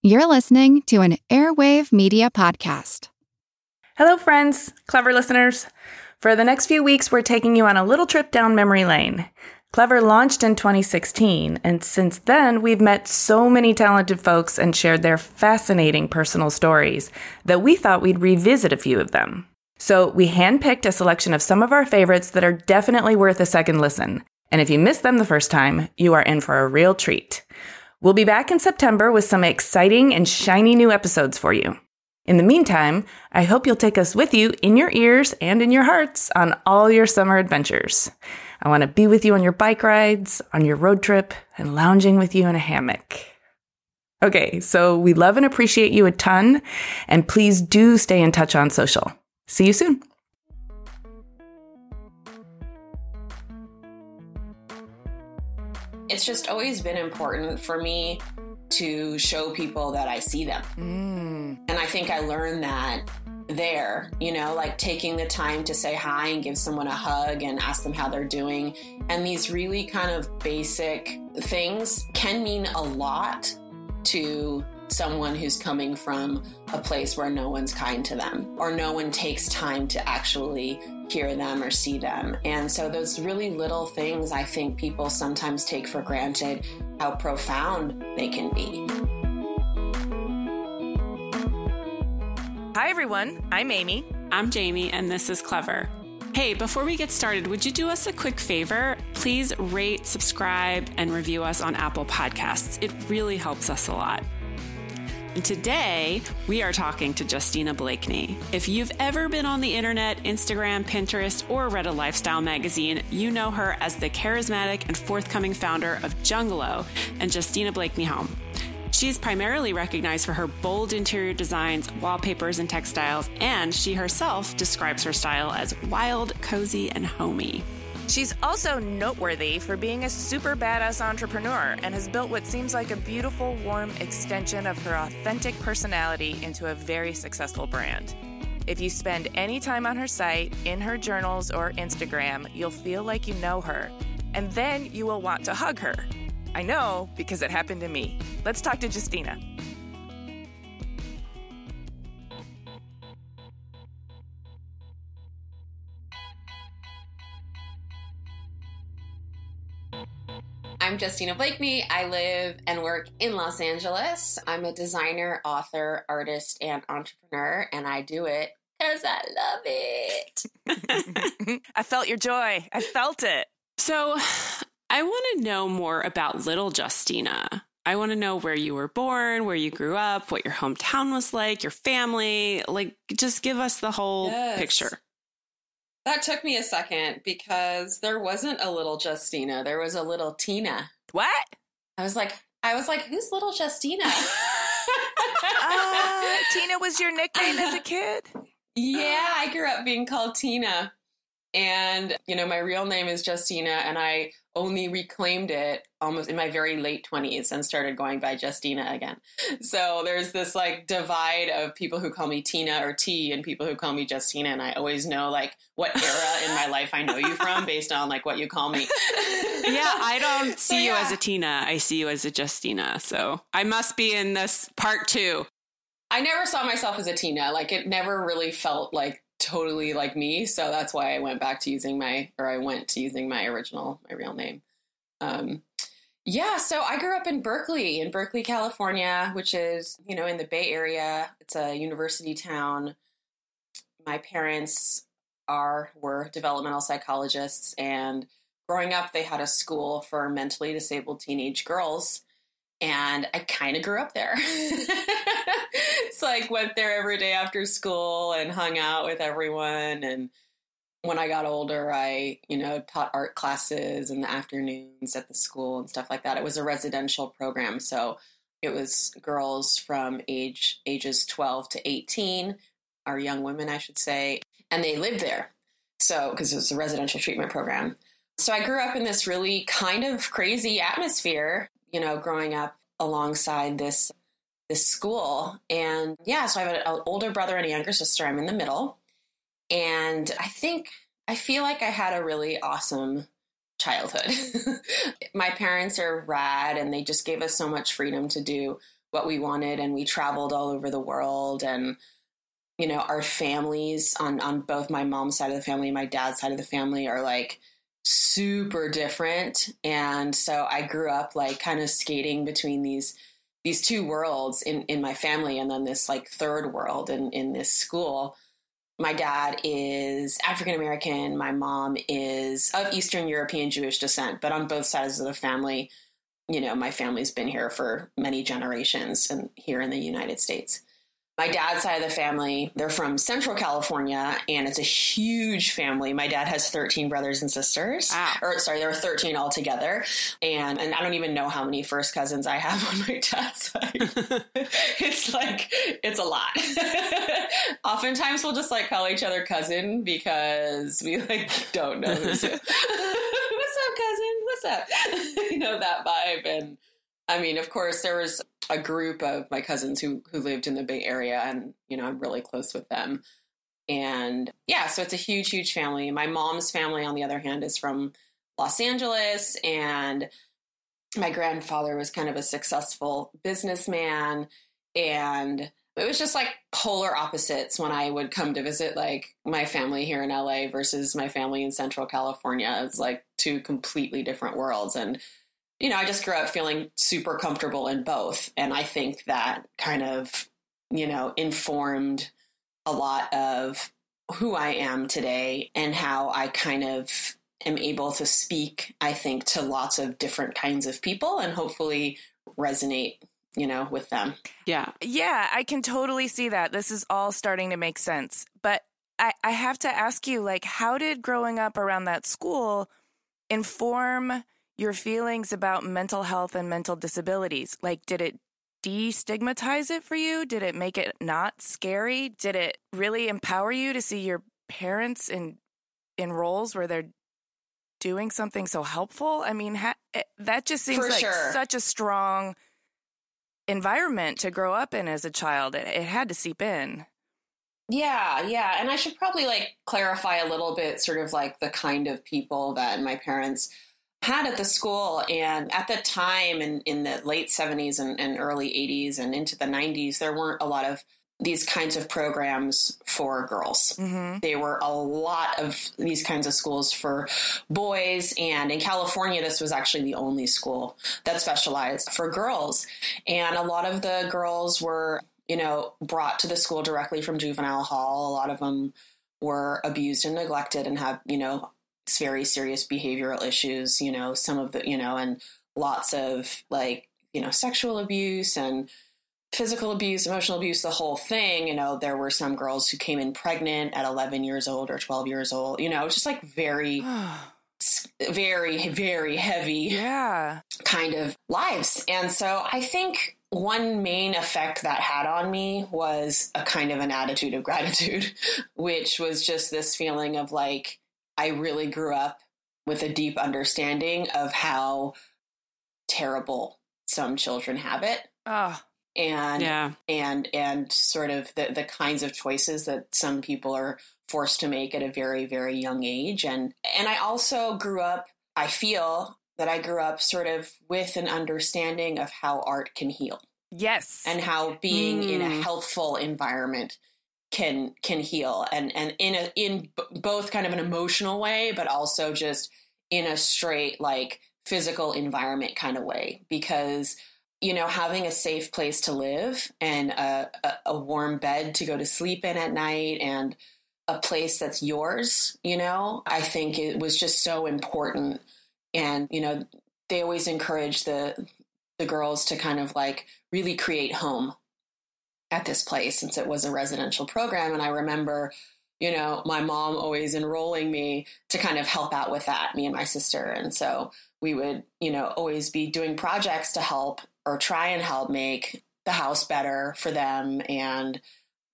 You're listening to an Airwave Media Podcast. Hello, friends, clever listeners. For the next few weeks, we're taking you on a little trip down memory lane. Clever launched in 2016, and since then, we've met so many talented folks and shared their fascinating personal stories that we thought we'd revisit a few of them. So, we handpicked a selection of some of our favorites that are definitely worth a second listen. And if you missed them the first time, you are in for a real treat. We'll be back in September with some exciting and shiny new episodes for you. In the meantime, I hope you'll take us with you in your ears and in your hearts on all your summer adventures. I want to be with you on your bike rides, on your road trip, and lounging with you in a hammock. Okay, so we love and appreciate you a ton, and please do stay in touch on social. See you soon. It's just always been important for me to show people that I see them. Mm. And I think I learned that there, you know, like taking the time to say hi and give someone a hug and ask them how they're doing. And these really kind of basic things can mean a lot to someone who's coming from a place where no one's kind to them or no one takes time to actually hear them or see them. And so those really little things I think people sometimes take for granted how profound they can be. Hi, everyone. I'm Amy. I'm Jaime, and this is Clever. Hey, before we get started, would you do us a quick favor? Please rate, subscribe, and review us on Apple Podcasts. It really helps us a lot. And today, we are talking to Justina Blakeney. If you've ever been on the internet, Instagram, Pinterest, or read a lifestyle magazine, you know her as the charismatic and forthcoming founder of Jungalow and Justina Blakeney Home. She is primarily recognized for her bold interior designs, wallpapers, and textiles, and she herself describes her style as wild, cozy, and homey. She's also noteworthy for being a super badass entrepreneur and has built what seems like a beautiful, warm extension of her authentic personality into a very successful brand. If you spend any time on her site, in her journals, or Instagram, you'll feel like you know her. And then you will want to hug her. I know because it happened to me. Let's talk to Justina. I'm Justina Blakeney. I live and work in Los Angeles. I'm a designer, author, artist, and entrepreneur, and I do it because I love it. I felt your joy. I felt it. So, I want to know more about little Justina. I want to know where you were born, where you grew up, what your hometown was like, your family. Like, just give us the whole Yes. picture. That took me a second because there wasn't a little Justina. There was a little Tina. What? I was like, I was like, who's little Justina? Uh, Tina was your nickname as a kid? Yeah, I grew up being called Tina. And, you know, my real name is Justina, and I only reclaimed it almost in my very late 20s and started going by Justina again. So there's this like divide of people who call me Tina or T and people who call me Justina. And I always know like what era in my life I know you from based on like what you call me. Yeah, I don't So, see you yeah. as a Tina. I see you as a Justina. So I must be in this part two. I never saw myself as a Tina. Like it never really felt like totally like me. So that's why I went back to using my, or I went to using my original, my real name. Um, Yeah, so I grew up in Berkeley, in Berkeley, California, which is, you know, in the Bay Area. It's a university town. My parents are were developmental psychologists and growing up they had a school for mentally disabled teenage girls and I kind of grew up there. it's like went there every day after school and hung out with everyone and when I got older, I, you know, taught art classes in the afternoons at the school and stuff like that. It was a residential program, so it was girls from age ages 12 to 18, or young women, I should say, and they lived there. So, because it was a residential treatment program. So I grew up in this really kind of crazy atmosphere, you know, growing up alongside this this school. And yeah, so I have an older brother and a younger sister. I'm in the middle. And I think, I feel like I had a really awesome childhood. My parents are rad and they just gave us so much freedom to do what we wanted. And we traveled all over the world. And, you know, our families on, on both my mom's side of the family and my dad's side of the family are like, super different and so i grew up like kind of skating between these these two worlds in in my family and then this like third world in in this school my dad is African American. My mom is of Eastern European Jewish descent, but on both sides of the family, you know, my family's been here for many generations and here in the United States. My dad's side of the family, they're from Central California, and it's a huge family. My dad has 13 brothers and sisters. Wow. Or sorry, there are 13 altogether. And and I don't even know how many first cousins I have on my dad's side. it's like it's a lot. Oftentimes we'll just like call each other cousin because we like don't know who's who. What's up, cousin? What's up? you know, that vibe. And I mean, of course, there was a group of my cousins who who lived in the Bay Area, and you know I'm really close with them. And yeah, so it's a huge, huge family. My mom's family, on the other hand, is from Los Angeles, and my grandfather was kind of a successful businessman, and it was just like polar opposites when I would come to visit like my family here in LA versus my family in Central California. It's like two completely different worlds. And you know, I just grew up feeling super comfortable in both. And I think that kind of, you know, informed a lot of who I am today and how I kind of am able to speak, I think, to lots of different kinds of people and hopefully resonate, you know, with them. Yeah. Yeah, I can totally see that. This is all starting to make sense. But I, I have to ask you, like, how did growing up around that school inform your feelings about mental health and mental disabilities. Like, did it destigmatize it for you? Did it make it not scary? Did it really empower you to see your parents in in roles where they're doing something so helpful? I mean, ha- it, eh, that just seems For like sure. such a strong environment to grow up in as a child. It, it had to seep in. Yeah, yeah. And I should probably like clarify a little bit sort of like the kind of people that my parents had at the school. And at the time, in, in the late 70s and, and early 80s and into the 90s, there weren't a lot of these kinds of programs for girls. Mm-hmm. There were a lot of these kinds of schools for boys. And in California, this was actually the only school that specialized for girls. And a lot of the girls were, you know, brought to the school directly from juvenile hall. A lot of them were abused and neglected and have, you know, very serious behavioral issues, you know, some of the, you know, and lots of like, you know, sexual abuse and physical abuse, emotional abuse, the whole thing. You know, there were some girls who came in pregnant at 11 years old or 12 years old, you know, just like very, very, very heavy yeah. kind of lives. And so I think one main effect that had on me was a kind of an attitude of gratitude, which was just this feeling of like, I really grew up with a deep understanding of how terrible some children have it. Oh, And Yeah. and and sort of the, the kinds of choices that some people are forced to make at a very, very young age. And and I also grew up, I feel that I grew up sort of with an understanding of how art can heal yes. and how being in a Mm. healthful environment can can heal and and in a in both kind of an emotional way but also just in a straight like physical environment kind of way. Because you know having a safe place to live and a, a, a warm bed to go to sleep in at night and a place that's yours you know i think it was just so important. And you know they always encourage the the girls to kind of like really create home at this place since it was a residential program. And i remember you know my mom always enrolling me to kind of help out with that me and my sister. And so we would you know always be doing projects to help or try and help make the house better for them and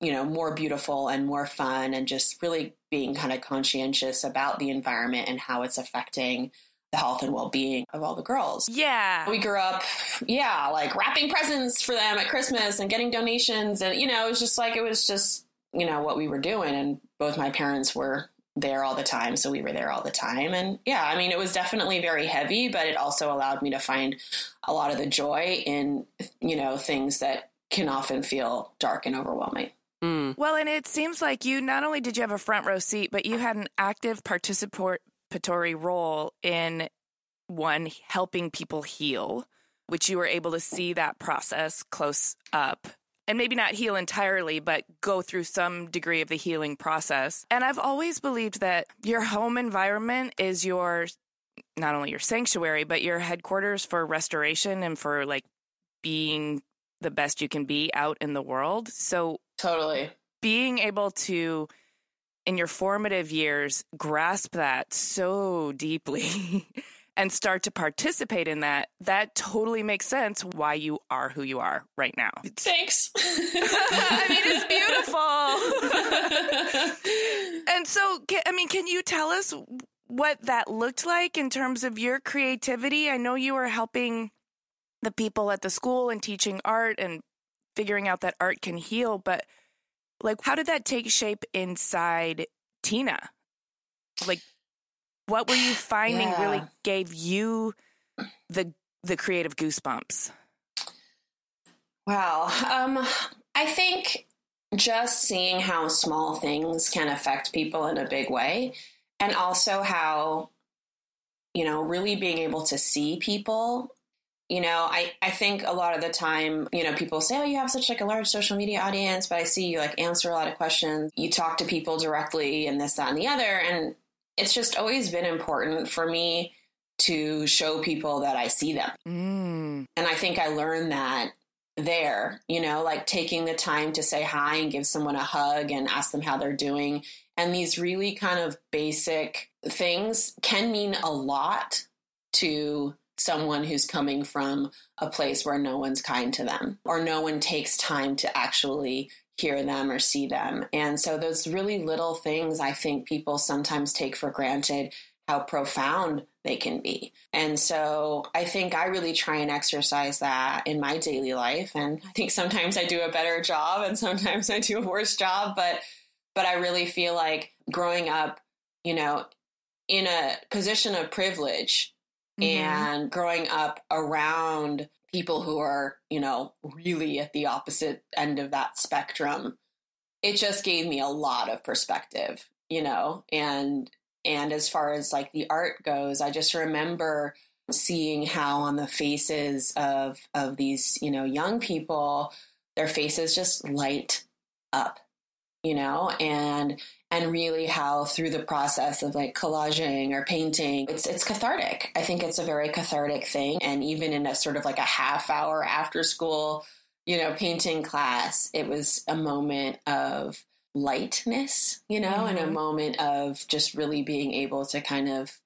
you know more beautiful and more fun and just really being kind of conscientious about the environment and how it's affecting the health and well-being of all the girls. Yeah. We grew up yeah, like wrapping presents for them at Christmas and getting donations and you know, it was just like it was just, you know, what we were doing and both my parents were there all the time, so we were there all the time and yeah, I mean, it was definitely very heavy, but it also allowed me to find a lot of the joy in, you know, things that can often feel dark and overwhelming. Mm. Well, and it seems like you not only did you have a front row seat, but you had an active participant participatory role in one helping people heal, which you were able to see that process close up and maybe not heal entirely, but go through some degree of the healing process. And I've always believed that your home environment is your not only your sanctuary, but your headquarters for restoration and for like being the best you can be out in the world. So, totally being able to in your formative years grasp that so deeply and start to participate in that, that totally makes sense why you are who you are right now. Thanks. I mean, it's beautiful. and so, I mean, can you tell us what that looked like in terms of your creativity? I know you were helping the people at the school and teaching art and figuring out that art can heal, but like, how did that take shape inside Tina? Like, what were you finding yeah. really gave you the the creative goosebumps? Wow. Um, I think just seeing how small things can affect people in a big way, and also how, you know, really being able to see people you know i i think a lot of the time you know people say oh you have such like a large social media audience but i see you like answer a lot of questions you talk to people directly and this that and the other and it's just always been important for me to show people that i see them mm. and i think i learned that there you know like taking the time to say hi and give someone a hug and ask them how they're doing and these really kind of basic things can mean a lot to someone who's coming from a place where no one's kind to them or no one takes time to actually hear them or see them. And so those really little things I think people sometimes take for granted how profound they can be. And so I think I really try and exercise that in my daily life and I think sometimes I do a better job and sometimes I do a worse job, but but I really feel like growing up, you know, in a position of privilege mm-hmm. and growing up around people who are, you know, really at the opposite end of that spectrum, it just gave me a lot of perspective, you know, and and as far as like the art goes, I just remember seeing how on the faces of of these, you know, young people, their faces just light up, you know, and and really how through the process of like collaging or painting it's it's cathartic i think it's a very cathartic thing and even in a sort of like a half hour after school you know painting class it was a moment of lightness you know mm-hmm. and a mm-hmm. moment of just really being able to kind of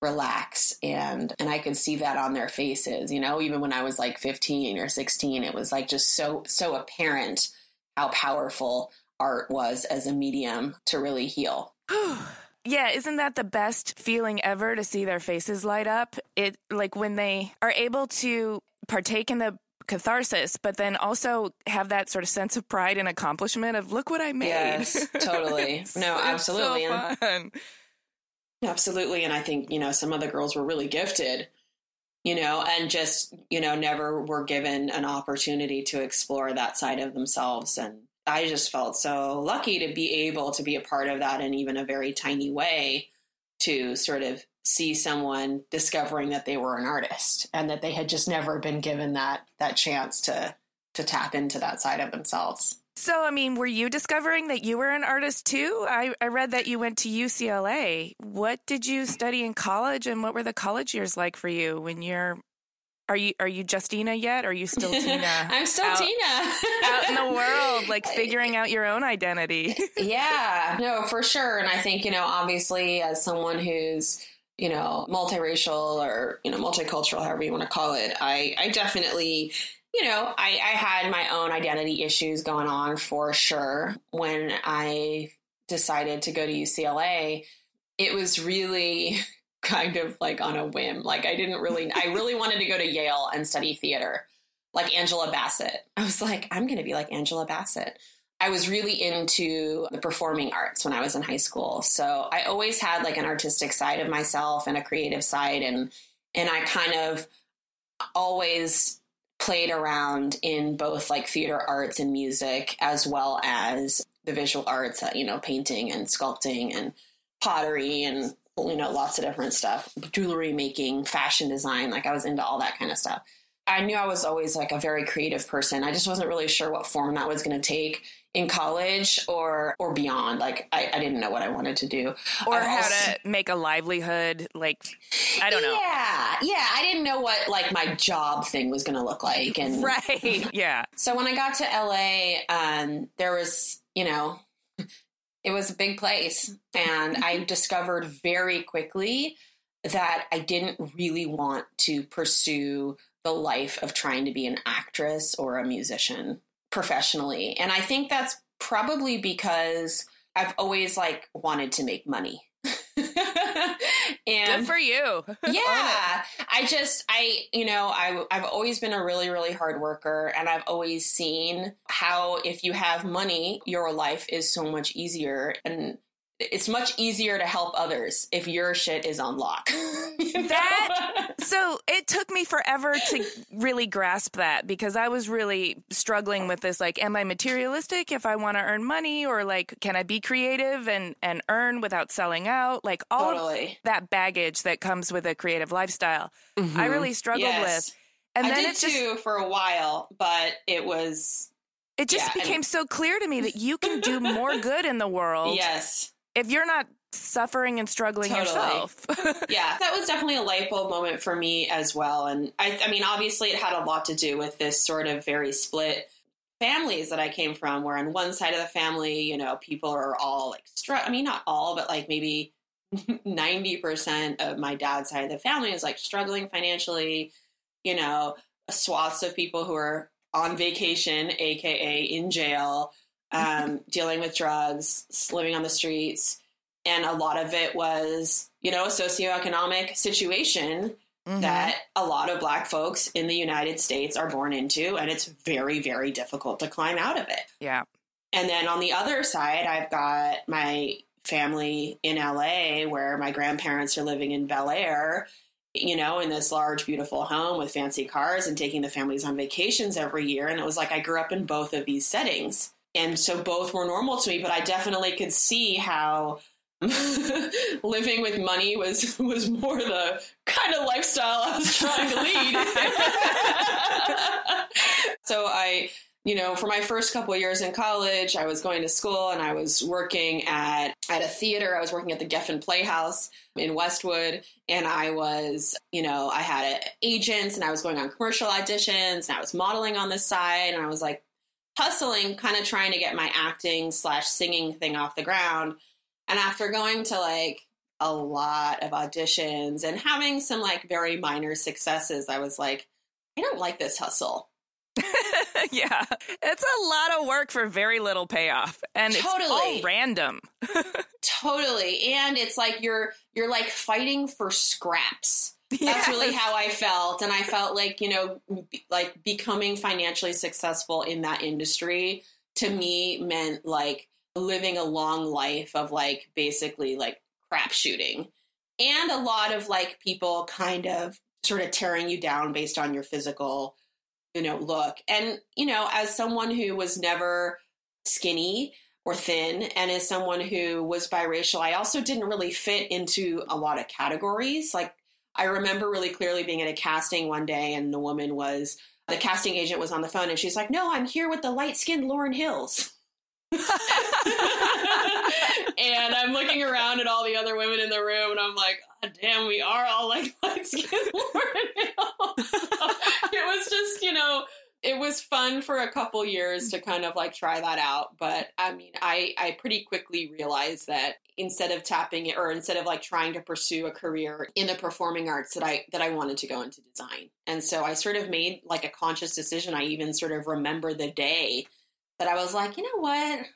relax and and I could see that on their faces you know even when I was like 15 or 16 it was like just so so apparent how powerful art was as a medium to really heal. yeah, isn't that the best feeling ever to see their faces light up? It like when they are able to partake in the catharsis, but then also have that sort of sense of pride and accomplishment of look what I made. Yes, totally. no, absolutely. So and, absolutely. And I think, you know, some of the girls were really gifted, you know, and just, you know, never were given an opportunity to explore that side of themselves. And I just felt so lucky to be able to be a part of that in even a very tiny way to sort of see someone discovering that they were an artist and that they had just never been given that that chance to to tap into that side of themselves. So, I mean, were you discovering that you were an artist too? I, I read that you went to UCLA. What did you study in college, and what were the college years like for you when you're are you are you Justina yet? Are you still Tina? I'm still out, Tina. out in the world, like figuring out your own identity. yeah, no, for sure. And I think, you know, obviously as someone who's, you know, multiracial or, you know, multicultural, however you want to call it, I, I definitely you know, I, I had my own identity issues going on for sure. When I decided to go to UCLA, it was really kind of like on a whim. Like I didn't really, I really wanted to go to Yale and study theater, like Angela Bassett. I was like, I'm going to be like Angela Bassett. I was really into the performing arts when I was in high school. So I always had like an artistic side of myself and a creative side. And, and I kind of always played around in both like theater arts and music as well as the visual arts, uh, you know, painting and sculpting and pottery and you know lots of different stuff, jewelry making, fashion design. Like I was into all that kind of stuff. I knew I was always like a very creative person. I just wasn't really sure what form that was going to take in college or or beyond. Like I, I didn't know what I wanted to do or I've how also, to make a livelihood. Like I don't know. Yeah, yeah. I didn't know what like my job thing was going to look like. And right, yeah. So when I got to LA, um, there was you know it was a big place, and I mm-hmm. discovered very quickly that I didn't really want to pursue the life of trying to be an actress or a musician professionally. And I think that's probably because I've always like wanted to make money. and Good for you. yeah. I just I you know, I I've always been a really really hard worker and I've always seen how if you have money, your life is so much easier and it's much easier to help others if your shit is on lock. that so it took me forever to really grasp that because I was really struggling with this like am I materialistic if I want to earn money or like can I be creative and and earn without selling out like all totally. that baggage that comes with a creative lifestyle. Mm-hmm. I really struggled yes. with. And I then did it just, too for a while, but it was it just yeah, became and, so clear to me that you can do more good in the world. Yes if you're not suffering and struggling totally. yourself. yeah, that was definitely a light bulb moment for me as well. And I, I mean, obviously, it had a lot to do with this sort of very split families that I came from, where on one side of the family, you know, people are all like, str- I mean, not all, but like maybe 90% of my dad's side of the family is like struggling financially, you know, swaths of people who are on vacation, AKA in jail, um, dealing with drugs, living on the streets. And a lot of it was, you know, a socioeconomic situation mm-hmm. that a lot of Black folks in the United States are born into. And it's very, very difficult to climb out of it. Yeah. And then on the other side, I've got my family in LA where my grandparents are living in Bel Air, you know, in this large, beautiful home with fancy cars and taking the families on vacations every year. And it was like I grew up in both of these settings and so both were normal to me but i definitely could see how living with money was was more the kind of lifestyle i was trying to lead. So i you know for my first couple years in college i was going to school and i was working at at a theater. I was working at the geffen playhouse in westwood. And i was you know i had agents and i was going on commercial auditions and i was modeling on the side. And i was like hustling, kind of trying to get my acting slash singing thing off the ground. And after going to like a lot of auditions and having some like very minor successes, I was like, I don't like this hustle. yeah, it's a lot of work for very little payoff, and totally. it's all random. totally, and it's like you're you're like fighting for scraps. That's yes. really how I felt. And I felt like, you know, like becoming financially successful in that industry to me meant like living a long life of like basically like crap shooting and a lot of like people kind of sort of tearing you down based on your physical, you know, look. And, you know, as someone who was never skinny, or thin. And as someone who was biracial, I also didn't really fit into a lot of categories. Like I remember really clearly being at a casting one day and the woman was the casting agent was on the phone and she's like, No, I'm here with the light skinned Lauryn Hills. and I'm looking around at all the other women in the room and I'm like, oh, damn, we are all like light skinned Lauryn Hills. So it was just, you know, it was fun for a couple years to kind of like try that out but i mean i i pretty quickly realized that instead of tapping it or instead of like trying to pursue a career in the performing arts that i that i wanted to go into design. And so i sort of made like a conscious decision. I even sort of remember the day that i was like you know what?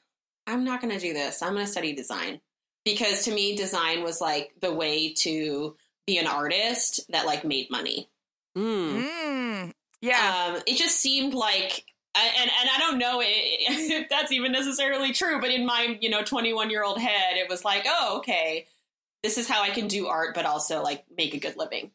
I'm not going to do this. I'm going to study design. Because to me design was like the way to be an artist that like made money. Mm. Yeah. um, it just seemed like and and I don't know if that's even necessarily true, but in my you know 21 year old head, it was like, oh, okay, this is how I can do art, but also like make a good living.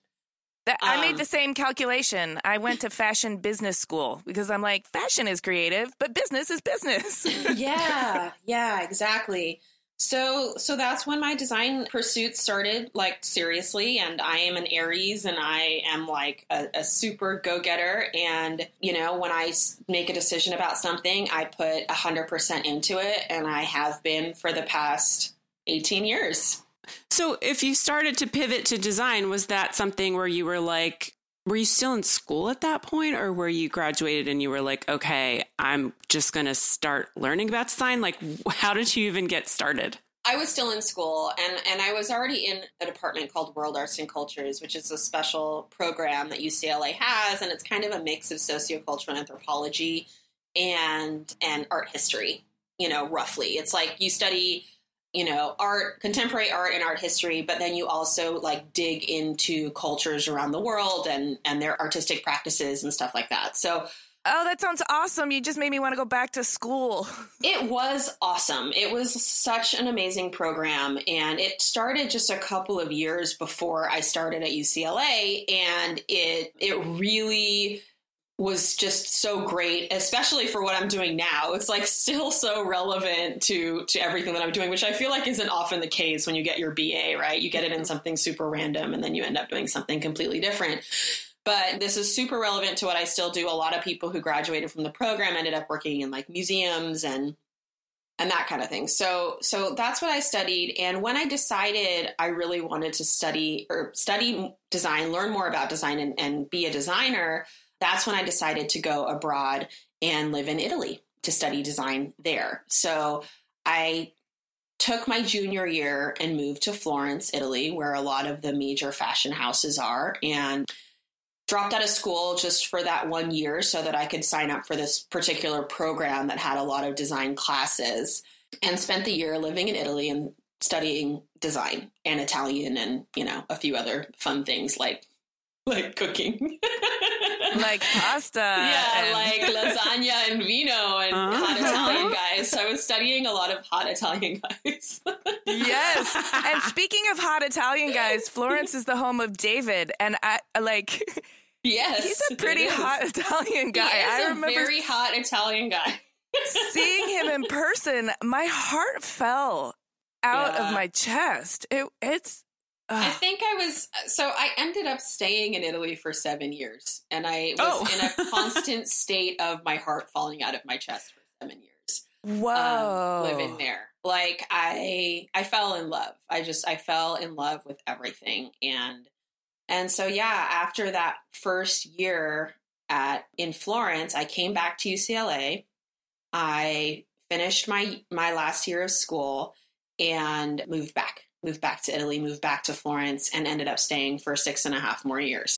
That, I made um, the same calculation. I went to fashion business school because I'm like, fashion is creative, but business is business. yeah, yeah, exactly. So so that's when my design pursuits started like seriously and I am an Aries and I am like a, a super go-getter and you know when I make a decision about something I put 100% into it and I have been for the past 18 years. So, if you started to pivot to design, was that something where you were like, were you still in school at that point, or were you graduated and you were like, okay, I'm just going to start learning about design? Like, how did you even get started? I was still in school and, and I was already in a department called World Arts and Cultures, which is a special program that UCLA has, and it's kind of a mix of sociocultural anthropology and and art history, you know, roughly. It's like you study, you know, art, contemporary art and art history, but then you also like dig into cultures around the world and and their artistic practices and stuff like that. So oh, that sounds awesome. You just made me want to go back to school. It was awesome. It was such an amazing program. And it started just a couple of years before I started at UCLA. And it it really was just so great, especially for what I'm doing now. It's like still so relevant to to everything that I'm doing, which I feel like isn't often the case when you get your BA, right? You get it in something super random and then you end up doing something completely different. But this is super relevant to what I still do. A lot of people who graduated from the program ended up working in like museums and and that kind of thing. So so that's what I studied and when I decided I really wanted to study or study design, learn more about design and, and be a designer, that's when I decided to go abroad and live in Italy to study design there. So I took my junior year and moved to Florence, Italy, where a lot of the major fashion houses are and dropped out of school just for that one year so that I could sign up for this particular program that had a lot of design classes and spent the year living in Italy and studying design and Italian and, you know, a few other fun things like like cooking. like pasta. yeah, and- like lasagna and vino and Uh-huh. hot Italian guys. So I was studying a lot of hot Italian guys. yes. And speaking of hot Italian guys, Florence is the home of David, and I like yes. he's a pretty hot Italian guy. He is I a remember very hot Italian guy. seeing him in person. My heart fell out Yeah. of my chest. It it's I think I was so I ended up staying in Italy for seven years, and I was Oh. in a constant state of my heart falling out of my chest for seven years. whoa. um, living there. Like I, I fell in love. I just, I fell in love with everything, and and so yeah. After that first year at in Florence, I came back to UCLA. I finished my my last year of school and moved back. Moved back to Italy. Moved back to Florence, and ended up staying for six and a half more years.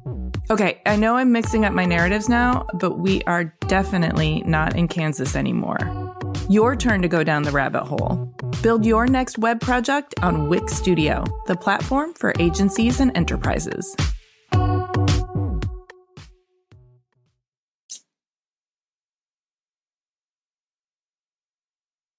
Okay, I know I'm mixing up my narratives now, but we are definitely not in Kansas anymore. Your turn to go down the rabbit hole. Build your next web project on Wix Studio, the platform for agencies and enterprises.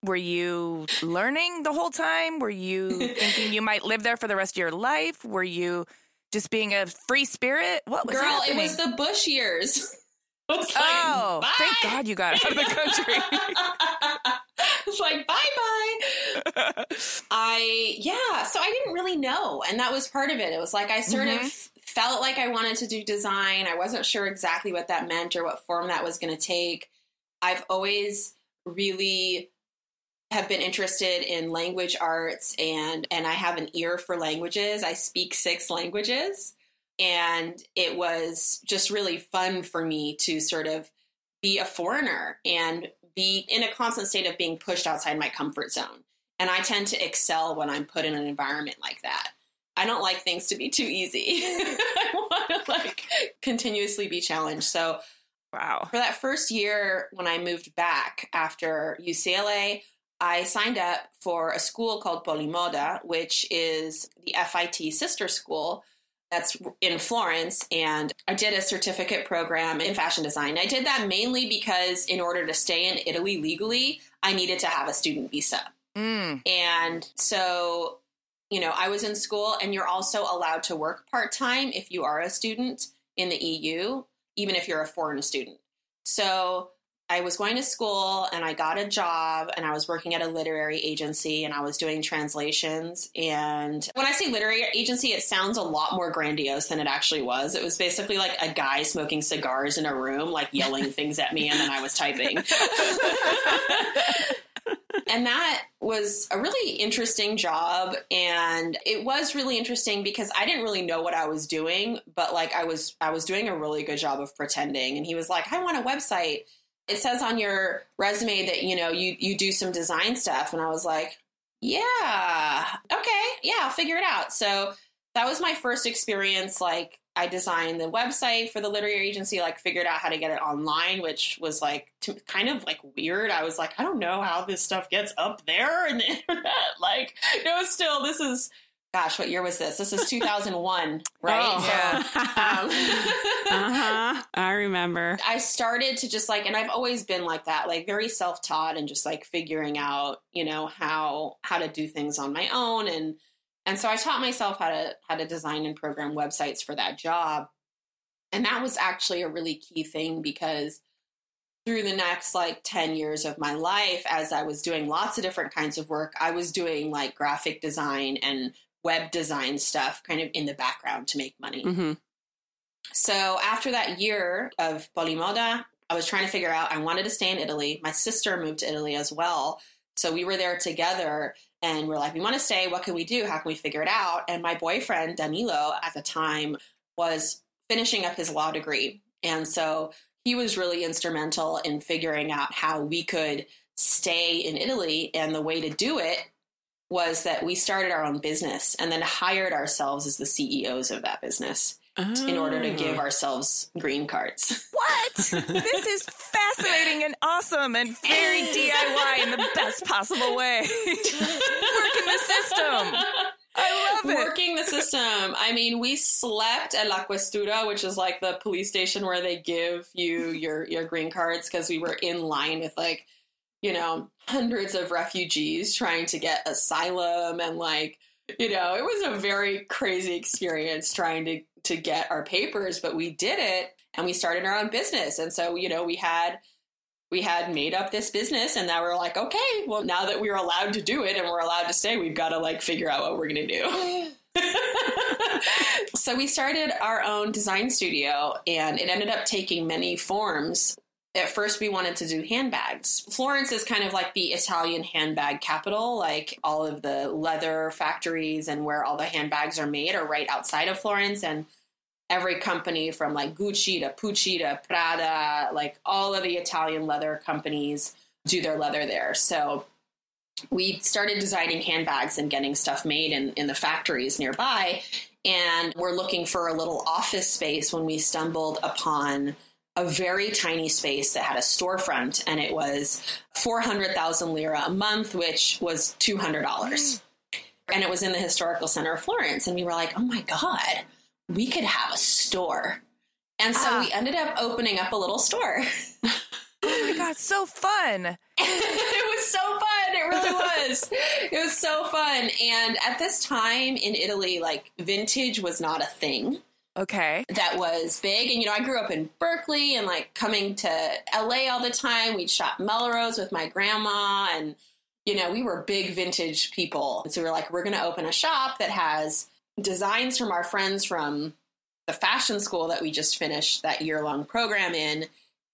Were you learning the whole time? Were you thinking you might live there for the rest of your life? Were you just being a free spirit? What was Girl, happening? it was the Bush years. I like, oh, bye. thank God you got out of the country. it's like bye bye. I yeah, so I didn't really know, and that was part of it. It was like I sort Mhm. of felt like I wanted to do design. I wasn't sure exactly what that meant or what form that was going to take. I've always really have been interested in language arts and and I have an ear for languages. I speak six languages and it was just really fun for me to sort of be a foreigner and be in a constant state of being pushed outside my comfort zone. And I tend to excel when I'm put in an environment like that. I don't like things to be too easy. I want to like continuously be challenged. So, wow. For that first year when I moved back after UCLA, I signed up for a school called Polimoda, which is the FIT sister school that's in Florence. And I did a certificate program in fashion design. I did that mainly because in order to stay in Italy legally, I needed to have a student visa. Mm. And so, you know, I was in school, and you're also allowed to work part time if you are a student in the EU, even if you're a foreign student. So I was going to school and I got a job and I was working at a literary agency and I was doing translations. And when I say literary agency, it sounds a lot more grandiose than it actually was. It was basically like a guy smoking cigars in a room, like yelling things at me, and then I was typing. and that was a really interesting job and it was really interesting because i didn't really know what i was doing but like i was i was doing a really good job of pretending and he was like i want a website it says on your resume that you know you you do some design stuff. And i was like yeah okay yeah i'll figure it out. So that was my first experience. Like i designed the website for the literary agency like figured out how to get it online which was like t- kind of like weird. I was like i don't know how this stuff gets up there in the internet. Like no still this is gosh, what year was this? This is 2001, right? Oh, yeah. um, uh-huh. I remember. I started to just like, and I've always been like that, like very self-taught and just like figuring out, you know, how, how to do things on my own. And, and so I taught myself how to, how to design and program websites for that job. And that was actually a really key thing because through the next like 10 years of my life as i was doing lots of different kinds of work i was doing like graphic design and web design stuff kind of in the background to make money. Mm-hmm. So after that year of Polimoda, I was trying to figure out, I wanted to stay in Italy. My sister moved to Italy as well. So we were there together and we're like, we want to stay. What can we do? How can we figure it out? And my boyfriend, Danilo, at the time was finishing up his law degree. And so he was really instrumental in figuring out how we could stay in Italy. And the way to do it was that we started our own business and then hired ourselves as the CEOs of that business. Oh. In order to give ah. ourselves green cards. What? this is fascinating and awesome and very DIY in the best possible way. Working the system. I love it. Working the system. I mean, we slept at La Questura, which is like the police station where they give you your, your green cards because we were in line with like you know, hundreds of refugees trying to get asylum and like, you know, it was a very crazy experience trying to to get our papers, but we did it and we started our own business. And so, you know, we had we had made up this business and now we're like, okay, well now that we're allowed to do it and we're allowed to stay, we've got to like figure out what we're going to do. so we started our own design studio and it ended up taking many forms at first we wanted to do handbags. Florence is kind of like the Italian handbag capital. Like all of the leather factories and where all the handbags are made are right outside of Florence. And every company from like Gucci to Pucci to Prada, like all of the Italian leather companies do their leather there. So we started designing handbags and getting stuff made in, in the factories nearby. And we're looking for a little office space when we stumbled upon a very tiny space that had a storefront and it was 400,000 lira a month, which was $200. and it was in the historical center of Florence. And we were like, oh my God, we could have a store. And so ah. we ended up opening up a little store. oh my God, so fun. it was so fun. It really was. it was so fun. And at this time in Italy, like vintage was not a thing. Okay. That was big. And, you know, I grew up in Berkeley and like coming to LA all the time. We'd shop Melrose with my grandma and, you know, we were big vintage people. so we are like, we're going to open a shop that has designs from our friends from the fashion school that we just finished that year long program in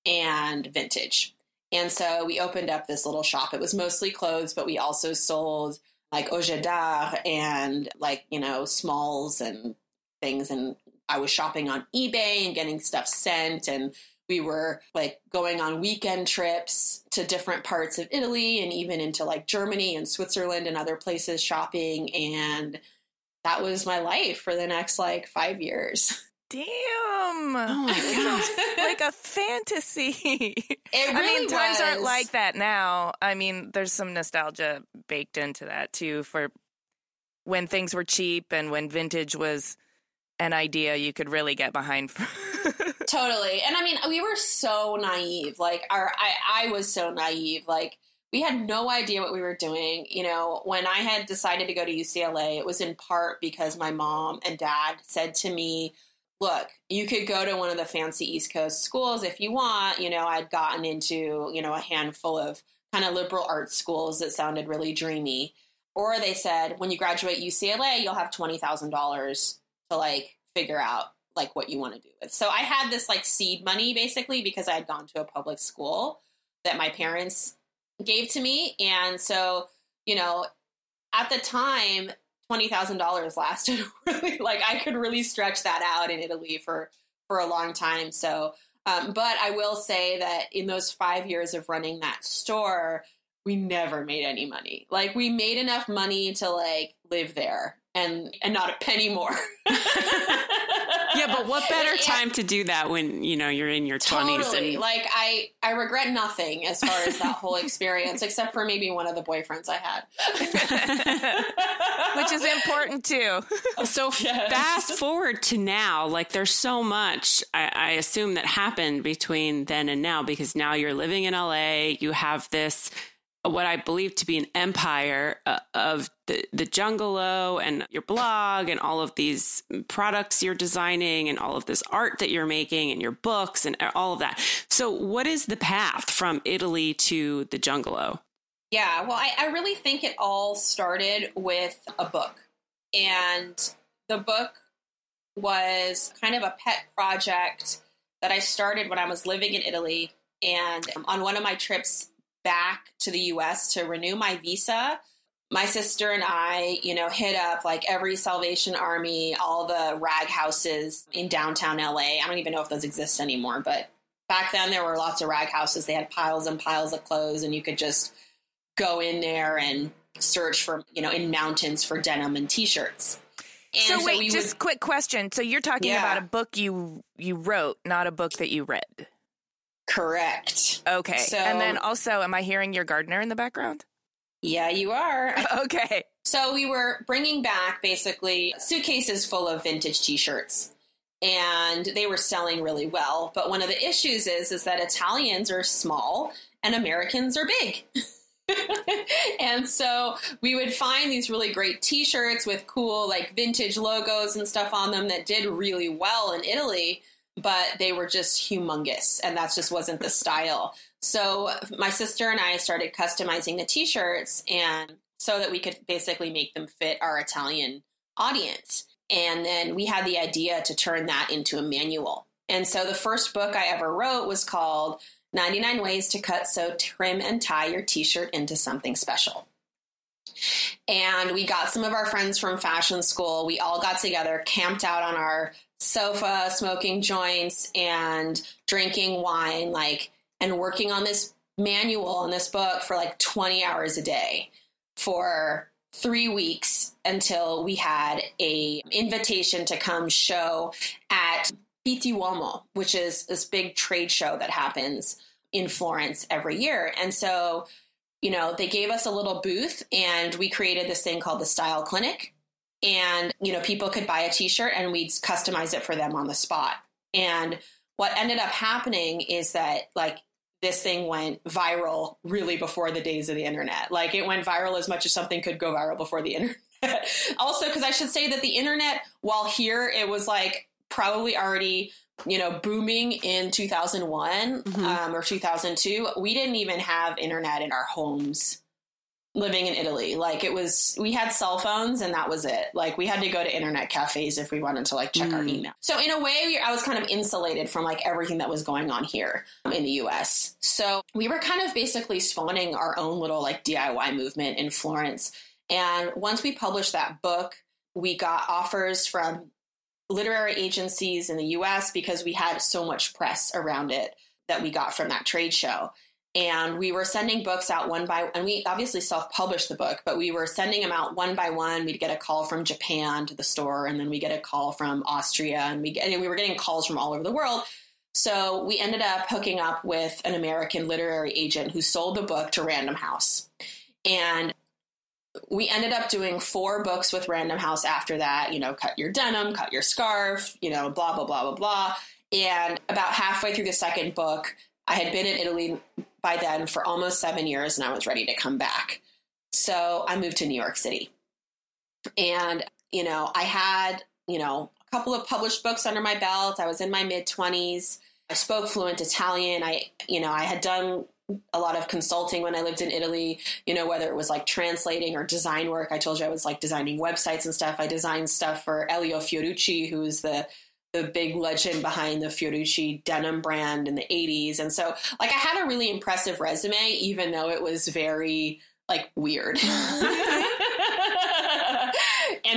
and vintage. And so we opened up this little shop. It was mostly clothes, but we also sold like objet d'art and like, you know, smalls and things. And I was shopping on eBay and getting stuff sent. And we were like going on weekend trips to different parts of Italy and even into like Germany and Switzerland and other places shopping. And that was my life for the next like five years. Damn. Oh my god. like a fantasy. It really I mean, does. times aren't like that now. I mean, there's some nostalgia baked into that too for when things were cheap and when vintage was an idea you could really get behind. totally. And I mean, we were so naive. Like our I I was so naive. Like we had no idea what we were doing. You know, when I had decided to go to UCLA, it was in part because my mom and dad said to me, look, you could go to one of the fancy East Coast schools if you want. You know, I'd gotten into, you know, a handful of kind of liberal arts schools that sounded really dreamy. Or they said, when you graduate UCLA, you'll have $20,000 to like figure out like what you want to do with. So I had this like seed money basically because I had gone to a public school that my parents gave to me. And so, you know, at the time, twenty thousand dollars lasted really like I could really stretch that out in Italy for for a long time. So, um, but I will say that in those five years of running that store, we never made any money. Like we made enough money to like live there and and not a penny more. yeah, but what better time to do that when you know you're in your twenties? Totally. And like I, I regret nothing as far as that whole experience, except for maybe one of the boyfriends I had, which is important too. So yes. fast forward to now, like there's so much I, I assume that happened between then and now because now you're living in LA. You have this what I believe to be an empire uh, of the, the Jungalow and your blog and all of these products you're designing and all of this art that you're making and your books and all of that. So, what is the path from Italy to the Jungalow? Yeah, well, I, I really think it all started with a book. And the book was kind of a pet project that I started when I was living in Italy. And on one of my trips back to the US to renew my visa, my sister and I, you know, hit up like every Salvation Army, all the rag houses in downtown LA. I don't even know if those exist anymore, but back then there were lots of rag houses. They had piles and piles of clothes, and you could just go in there and search for, you know, in mountains for denim and t-shirts. And so, so wait, just would, quick question. So you're talking yeah. about a book you you wrote, not a book that you read. Correct. Okay. So, and then also, am I hearing your gardener in the background? Yeah, you are. Okay. So we were bringing back basically suitcases full of vintage t-shirts and they were selling really well. But one of the issues is is that Italians are small and Americans are big. and so we would find these really great t-shirts with cool like vintage logos and stuff on them that did really well in Italy but they were just humongous and that just wasn't the style. So my sister and I started customizing the t-shirts and so that we could basically make them fit our Italian audience. And then we had the idea to turn that into a manual. And so the first book I ever wrote was called 99 Ways to Cut, Sew, Trim, and Tie Your T shirt into Something Special. And we got some of our friends from fashion school. We all got together, camped out on our sofa, smoking joints and drinking wine, like, and working on this manual on this book for like 20 hours a day for three weeks until we had a invitation to come show at Pitti Uomo, which is this big trade show that happens in Florence every year. And so, you know, they gave us a little booth and we created this thing called the Style Clinic. And you know people could buy a t-shirt and we'd customize it for them on the spot. And what ended up happening is that like this thing went viral really before the days of the internet. Like it went viral as much as something could go viral before the internet. Also because i should say that the internet while here it was like probably already you know booming in 2001 mm-hmm. um, or 2002 we didn't even have internet in our homes living in Italy. Like it was, we had cell phones and that was it. Like we had to go to internet cafes if we wanted to like check mm. our email. So in a way, I was kind of insulated from like everything that was going on here in the US. So we were kind of basically spawning our own little like DIY movement in Florence. And once we published that book, we got offers from literary agencies in the US because we had so much press around it that we got from that trade show. And we were sending books out one by one and we obviously self-published the book but we were sending them out one by one. We'd get a call from japan to the store and then we get a call from austria and we and we were getting calls from all over the world. So we ended up hooking up with an american literary agent who sold the book to random house. And we ended up doing four books with random house after that you know cut your denim cut your scarf you know blah blah blah blah blah and about halfway through the second book I had been in Italy by then for almost seven years and I was ready to come back. So I moved to New York City. And, you know, I had, you know, a couple of published books under my belt. I was in my mid 20s. I spoke fluent Italian. I, you know, I had done a lot of consulting when I lived in Italy, you know, whether it was like translating or design work. I told you I was like designing websites and stuff. I designed stuff for Elio Fiorucci, who's the the big legend behind the Fiorucci denim brand in the 80s. And so like I had a really impressive resume, even though it was very like weird and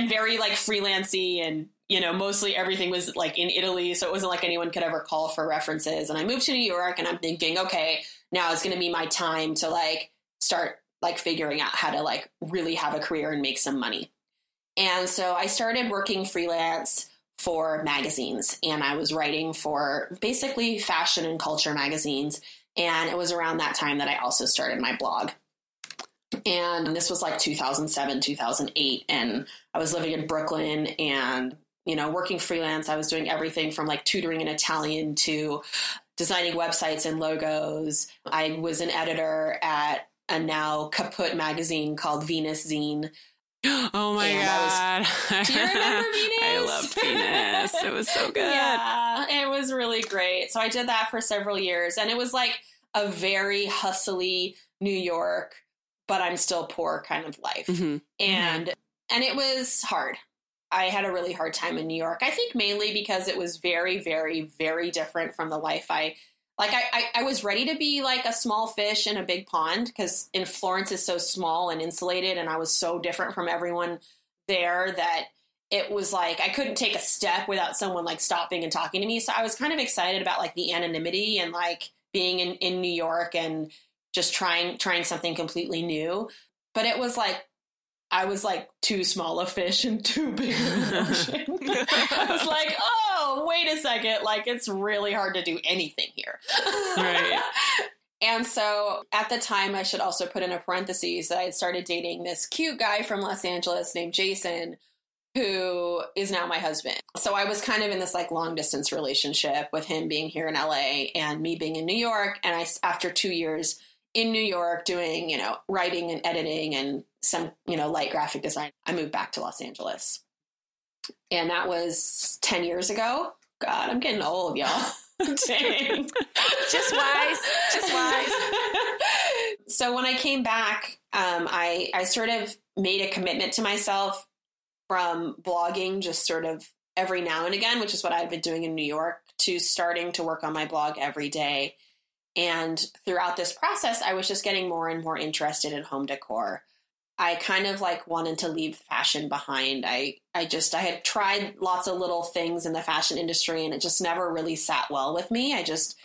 very like freelancy and you know mostly everything was like in italy so it wasn't like anyone could ever call for references and i moved to new york and i'm thinking okay now it's going to be my time to like start like figuring out how to like really have a career and make some money and so i started working freelance for magazines and I was writing for basically fashion and culture magazines. And it was around that time that I also started my blog. And this was like 2007, 2008. And I was living in Brooklyn and, you know, working freelance. I was doing everything from like tutoring in Italian to designing websites and logos. I was an editor at a now kaput magazine called Venus Zine Oh my and god! Was, do you remember Venus? I loved Venus. It was so good. Yeah, it was really great. So I did that for several years, and it was like a very hustly New York, but I'm still poor kind of life. Mm-hmm. And mm-hmm. and it was hard. I had a really hard time in New York. I think mainly because it was very, very, very different from the life I like I, I, I, was ready to be like a small fish in a big pond because in Florence is so small and insulated and I was so different from everyone there that it was like I couldn't take a step without someone like stopping and talking to me. So I was kind of excited about like the anonymity and like being in, in New York and just trying trying something completely new. But it was like I was like too small a fish and too big of an ocean. I was like, oh, wait a second. Like, it's really hard to do anything here. Right. and so at the time, I should also put in a parenthesis that I had started dating this cute guy from Los Angeles named Jason, who is now my husband. So I was kind of in this like long distance relationship with him being here in LA and me being in New York. And I, after two years, in New York doing, you know, writing and editing and some, you know, light graphic design. I moved back to Los Angeles. And that was 10 years ago. God, I'm getting old, y'all. Dang. just wise. Just wise. so when I came back, um, I, I sort of made a commitment to myself from blogging just sort of every now and again, which is what I've been doing in New York, to starting to work on my blog every day and throughout this process, I was just getting more and more interested in home decor. I kind of like wanted to leave fashion behind. I I just I had tried lots of little things in the fashion industry and it just never really sat well with me. I just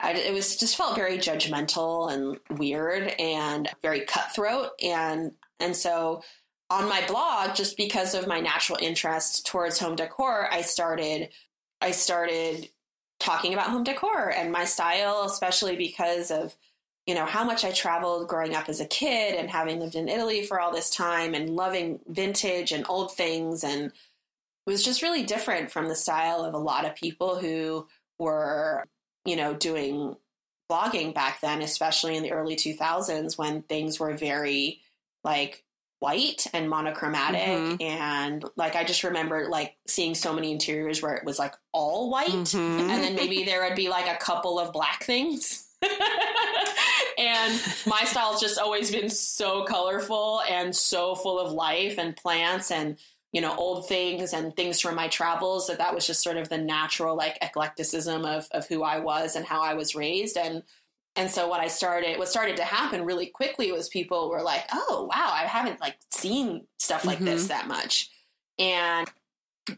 I, it was just felt very judgmental and weird and very cutthroat and and so on my blog just because of my natural interest towards home decor, I started I started talking about home decor and my style, especially because of you know how much I traveled growing up as a kid and having lived in Italy for all this time and loving vintage and old things and it was just really different from the style of a lot of people who were you know doing blogging back then especially in the early 2000s when things were very like white and monochromatic mm-hmm. and like i just remember like seeing so many interiors where it was like all white mm-hmm. and then maybe there would be like a couple of black things and my style's just always been so colorful and so full of life and plants and you know old things and things from my travels that that was just sort of the natural like eclecticism of of who I was and how I was raised and and so what I started what started to happen really quickly was people were like oh wow I haven't like seen stuff like mm-hmm. this that much and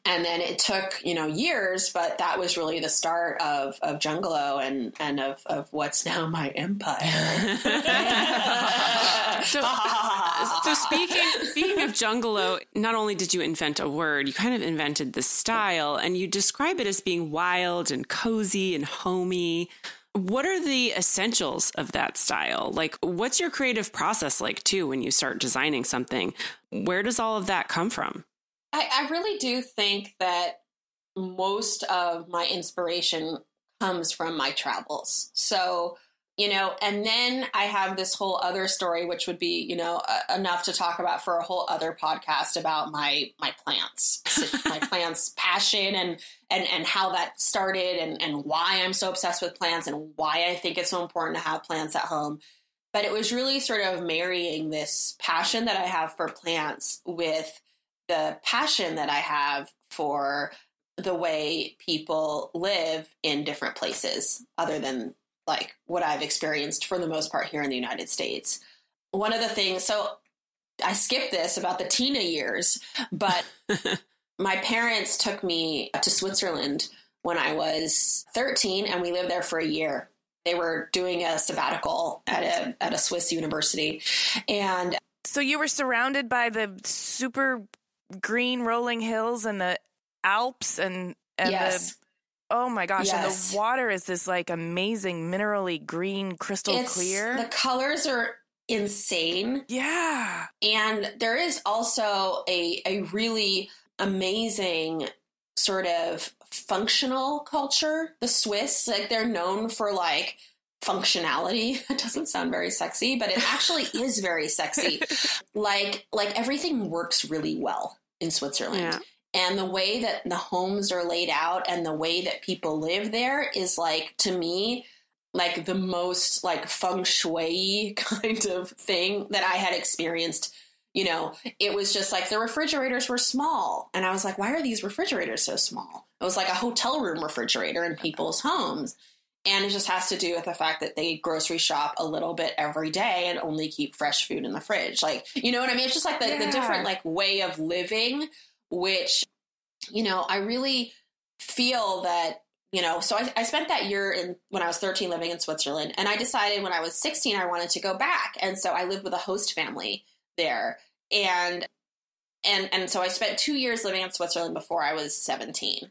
and then it took you know years but that was really the start of of jungalow and and of of what's now my empire. So, so speaking speaking of jungalow not only did you invent a word you kind of invented the style and you describe it as being wild and cozy and homey. What are the essentials of that style? Like what's your creative process like too when you start designing something? Where does all of that come from I, I really do think that most of my inspiration comes from my travels. So, you know, and then I have this whole other story, which would be, you know, uh, enough to talk about for a whole other podcast about my my plants, my plants passion, and and and how that started, and and why I'm so obsessed with plants, and why I think it's so important to have plants at home. But it was really sort of marrying this passion that I have for plants with the passion that I have for the way people live in different places other than like what I've experienced for the most part here in the United States. One of the things, so I skipped this about the Tina years, but my parents took me to Switzerland when I was 13 and we lived there for a year. They were doing a sabbatical at a at a Swiss university and so you were surrounded by the super green rolling hills and the Alps and and yes. the oh my gosh yes. and the water is this like amazing minerally green crystal it's, clear. The colors are insane. Yeah. And there is also a a really amazing sort of functional culture. The Swiss, like they're known for like functionality. It doesn't sound very sexy, but it actually is very sexy. Like like everything works really well in Switzerland. Yeah. And the way that the homes are laid out and the way that people live there is like to me like the most like feng shui kind of thing that I had experienced. You know, it was just like the refrigerators were small. And I was like, why are these refrigerators so small? It was like a hotel room refrigerator in people's homes. And it just has to do with the fact that they grocery shop a little bit every day and only keep fresh food in the fridge. Like, you know what I mean? It's just like the, yeah. the different like way of living, which, you know, I really feel that you know so I, I, spent that year in when i was 13 living in switzerland and i decided when i was 16 i wanted to go back and so i lived with a host family there and and and so i spent two years living in switzerland before i was 17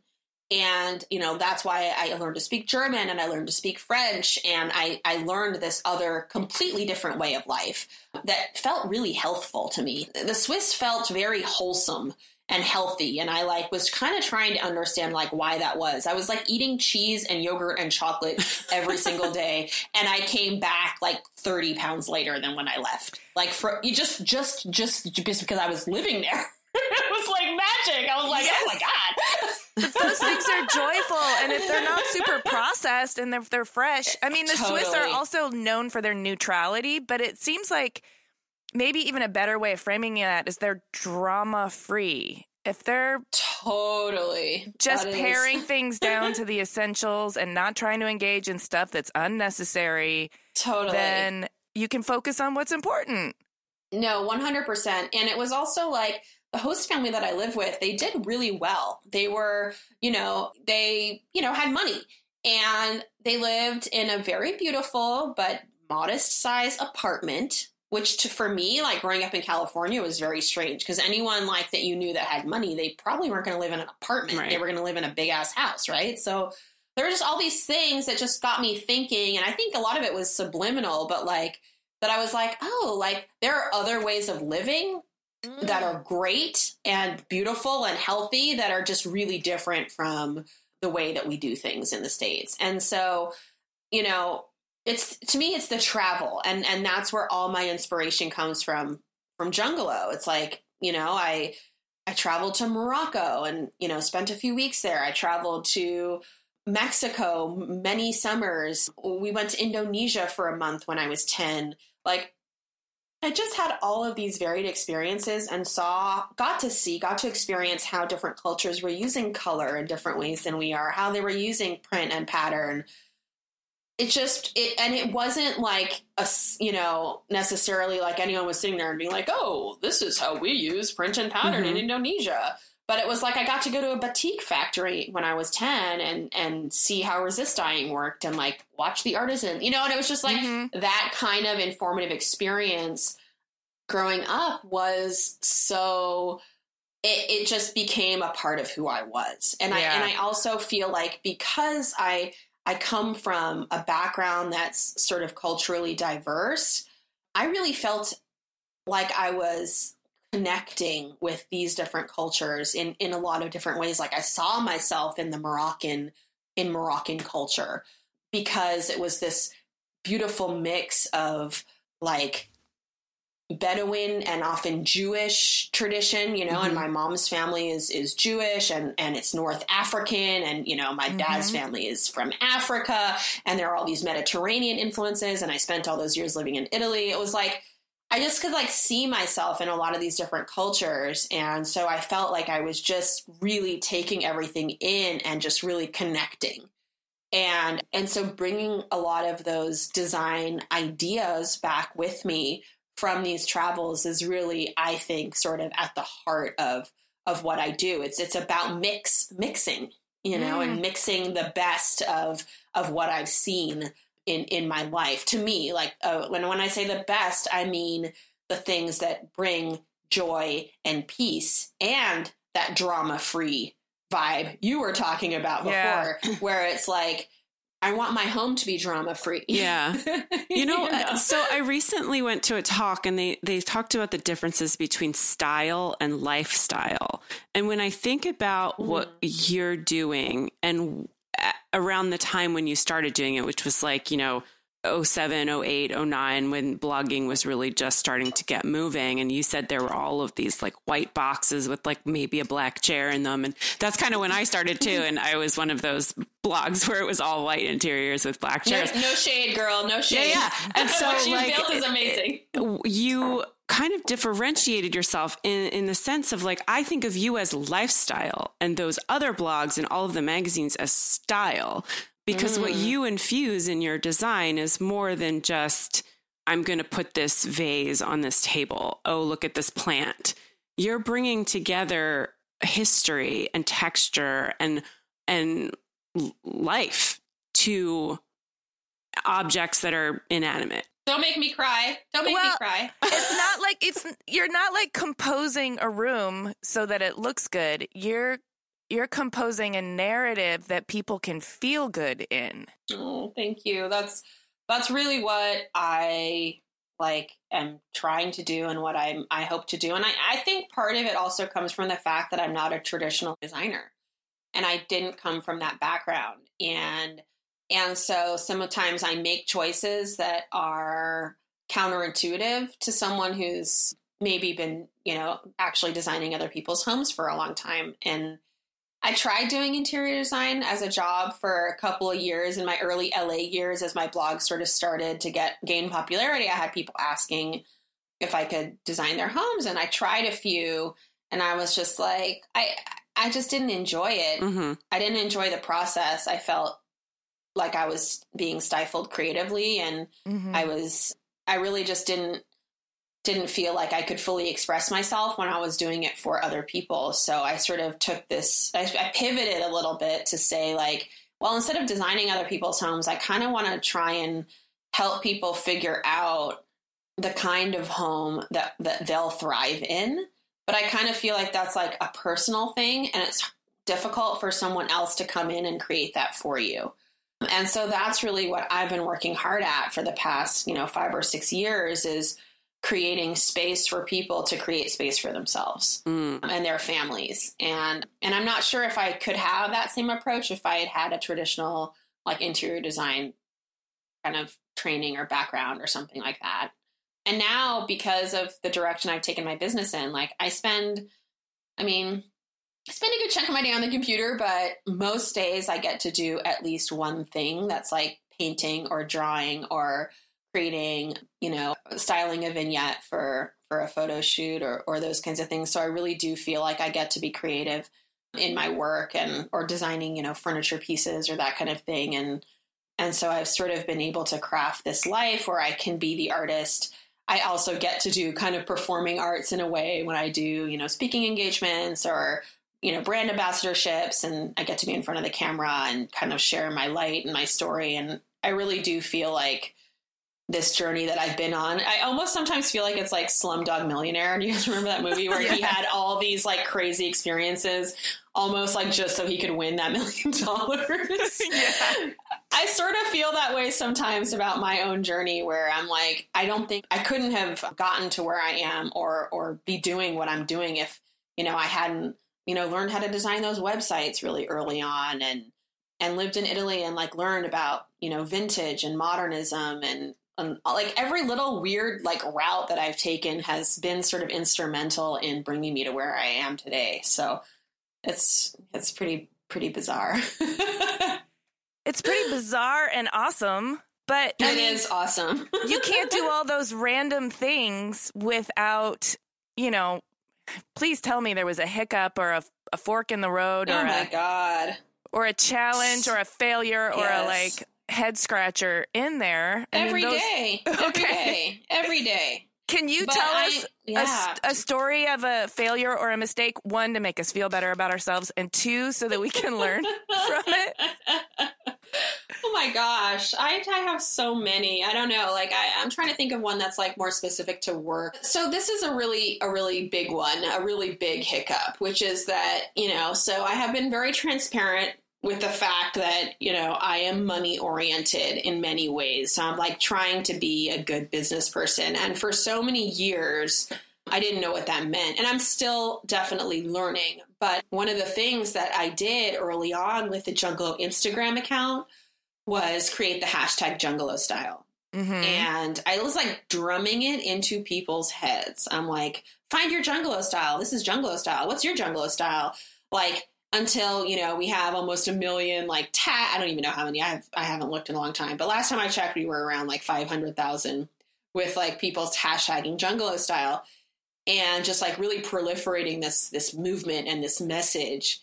and you know that's why i learned to speak german and i learned to speak french. And i, I learned this other completely different way of life that felt really healthful to me. The swiss felt very wholesome and healthy. And i like was kind of trying to understand like why that was. I was like eating cheese and yogurt and chocolate every single day. And i came back like 30 pounds later than when i left. Like for you just just just just because i was living there. It was like magic. I was like, yes. oh my God. Those things are joyful. And if they're not super processed and if they're fresh, I mean, the totally. Swiss are also known for their neutrality, but it seems like maybe even a better way of framing that is they're drama free. If they're totally just paring things down to the essentials and not trying to engage in stuff that's unnecessary, totally, then you can focus on what's important. No, 100%. And it was also like the host family that I live with, they did really well. They were, you know, they, you know, had money and they lived in a very beautiful but modest size apartment which to, for me like growing up in california was very strange because anyone like that you knew that had money they probably weren't going to live in an apartment right. they were going to live in a big ass house right so there were just all these things that just got me thinking and i think a lot of it was subliminal but like that i was like oh like there are other ways of living that are great and beautiful and healthy that are just really different from the way that we do things in the states. And so, you know, it's to me it's the travel and and that's where all my inspiration comes from from Jungalow. It's like, you know, I I traveled to Morocco and, you know, spent a few weeks there. I traveled to Mexico many summers. We went to Indonesia for a month when I was 10. Like, I just had all of these varied experiences and saw, got to see, got to experience how different cultures were using color in different ways than we are, how they were using print and pattern. It just, it, and it wasn't like a, you know, necessarily like anyone was sitting there and being like, oh, this is how we use print and pattern mm-hmm. in Indonesia but it was like I got to go to a batik factory when I was 10 and and see how resist dyeing worked and like watch the artisan you know and it was just like mm-hmm. that kind of informative experience growing up was so it, it just became a part of who I was and yeah. I and I also feel like because I I come from a background that's sort of culturally diverse I really felt like I was connecting with these different cultures in in a lot of different ways like i saw myself in the moroccan in moroccan culture because it was this beautiful mix of like Bedouin and often Jewish tradition, you know, mm-hmm. and my mom's family is is Jewish and and it's North African and you know, my mm-hmm. dad's family is from Africa and there are all these Mediterranean influences and I spent all those years living in Italy. It was like I just could like see myself in a lot of these different cultures. And so I felt like I was just really taking everything in and just really connecting. And and so bringing a lot of those design ideas back with me from these travels is really I think sort of at the heart of of what I do. It's it's about mix mixing, you know, mm. and mixing the best of of what I've seen in in my life to me like uh, when when i say the best i mean the things that bring joy and peace and that drama free vibe you were talking about before yeah. where it's like I want my home to be drama free. Yeah. You know, you know, so I recently went to a talk and they they talked about the differences between style and lifestyle. And when I think about mm. what you're doing and around the time when you started doing it, which was like, you know, 07, 08, 09, when blogging was really just starting to get moving. And you said there were all of these like white boxes with like maybe a black chair in them. And that's kind of when I started too. And I was one of those blogs where it was all white interiors with black chairs. No, no shade, girl. No shade. Yeah. yeah. And so what you like, built is amazing. You kind of differentiated yourself in, in the sense of like, I think of you as lifestyle and those other blogs and all of the magazines as style, because mm. what you infuse in your design is more than just, I'm going to put this vase on this table. Oh, look at this plant. You're bringing together history and texture and, and life to objects that are inanimate. Don't make me cry. Don't make well, me cry. it's not like it's you're not like composing a room so that it looks good. You're you're composing a narrative that people can feel good in. Oh, thank you. That's that's really what I like am trying to do and what I'm I hope to do. And I, I think part of it also comes from the fact that I'm not a traditional designer. And I didn't come from that background. And and so sometimes I make choices that are counterintuitive to someone who's maybe been, you know, actually designing other people's homes for a long time. And I tried doing interior design as a job for a couple of years in my early LA years as my blog sort of started to get gain popularity. I had people asking if I could design their homes and I tried a few and I was just like I I just didn't enjoy it. Mm-hmm. I didn't enjoy the process. I felt like I was being stifled creatively and mm-hmm. I was I really just didn't didn't feel like I could fully express myself when I was doing it for other people. So I sort of took this I, I pivoted a little bit to say like, well, instead of designing other people's homes, I kind of want to try and help people figure out the kind of home that that they'll thrive in. But I kind of feel like that's like a personal thing and it's difficult for someone else to come in and create that for you. And so that's really what I've been working hard at for the past, you know, five or six years is creating space for people to create space for themselves mm. and their families. And and I'm not sure if I could have that same approach if I had had a traditional like interior design kind of training or background or something like that. And now because of the direction I've taken my business in, like I spend I mean, spend a good chunk of my day on the computer, but most days I get to do at least one thing that's like painting or drawing or creating, you know, styling a vignette for for a photo shoot or or those kinds of things. So I really do feel like I get to be creative in my work and or designing, you know, furniture pieces or that kind of thing and and so I've sort of been able to craft this life where I can be the artist. I also get to do kind of performing arts in a way when I do, you know, speaking engagements or you know, brand ambassadorships and I get to be in front of the camera and kind of share my light and my story. And I really do feel like this journey that I've been on. I almost sometimes feel like it's like Slumdog Millionaire. Do you guys remember that movie where yeah. he had all these like crazy experiences, almost like just so he could win that million dollars? yeah. I sort of feel that way sometimes about my own journey where I'm like, I don't think I couldn't have gotten to where I am or or be doing what I'm doing if, you know, I hadn't you know, learned how to design those websites really early on and and lived in Italy and like learned about, you know, vintage and modernism and, and like every little weird like route that I've taken has been sort of instrumental in bringing me to where I am today. So it's it's pretty pretty bizarre. it's pretty bizarre and awesome. But it I mean, is awesome. you can't do all those random things without, you know, please tell me there was a hiccup or a, a fork in the road oh or oh my a, god or a challenge or a failure yes. or a like head scratcher in there every those, day, okay. every day, every day. Can you but tell I, us yeah. a, a, story of a failure or a mistake? One to make us feel better about ourselves, and two so that we can learn from it. Oh my gosh, I, I have so many. I don't know. Like I, I'm trying to think of one that's like more specific to work. So this is a really a really big one, a really big hiccup, which is that you know. So I have been very transparent with the fact that you know I am money oriented in many ways. So I'm like trying to be a good business person, and for so many years. I didn't know what that meant. And I'm still definitely learning. But one of the things that I did early on with the Jungalow Instagram account was create the hashtag Jungalow style. Mm-hmm. And I was like drumming it into people's heads. I'm like, find your Jungalow style. This is Jungalow style. What's your Jungalow style? Like, until you know we have almost a million like tag i don't even know how many i have i haven't looked in a long time but last time i checked we were around like 500000 with like people's hashtagging jungalow style and just like really proliferating this this movement and this message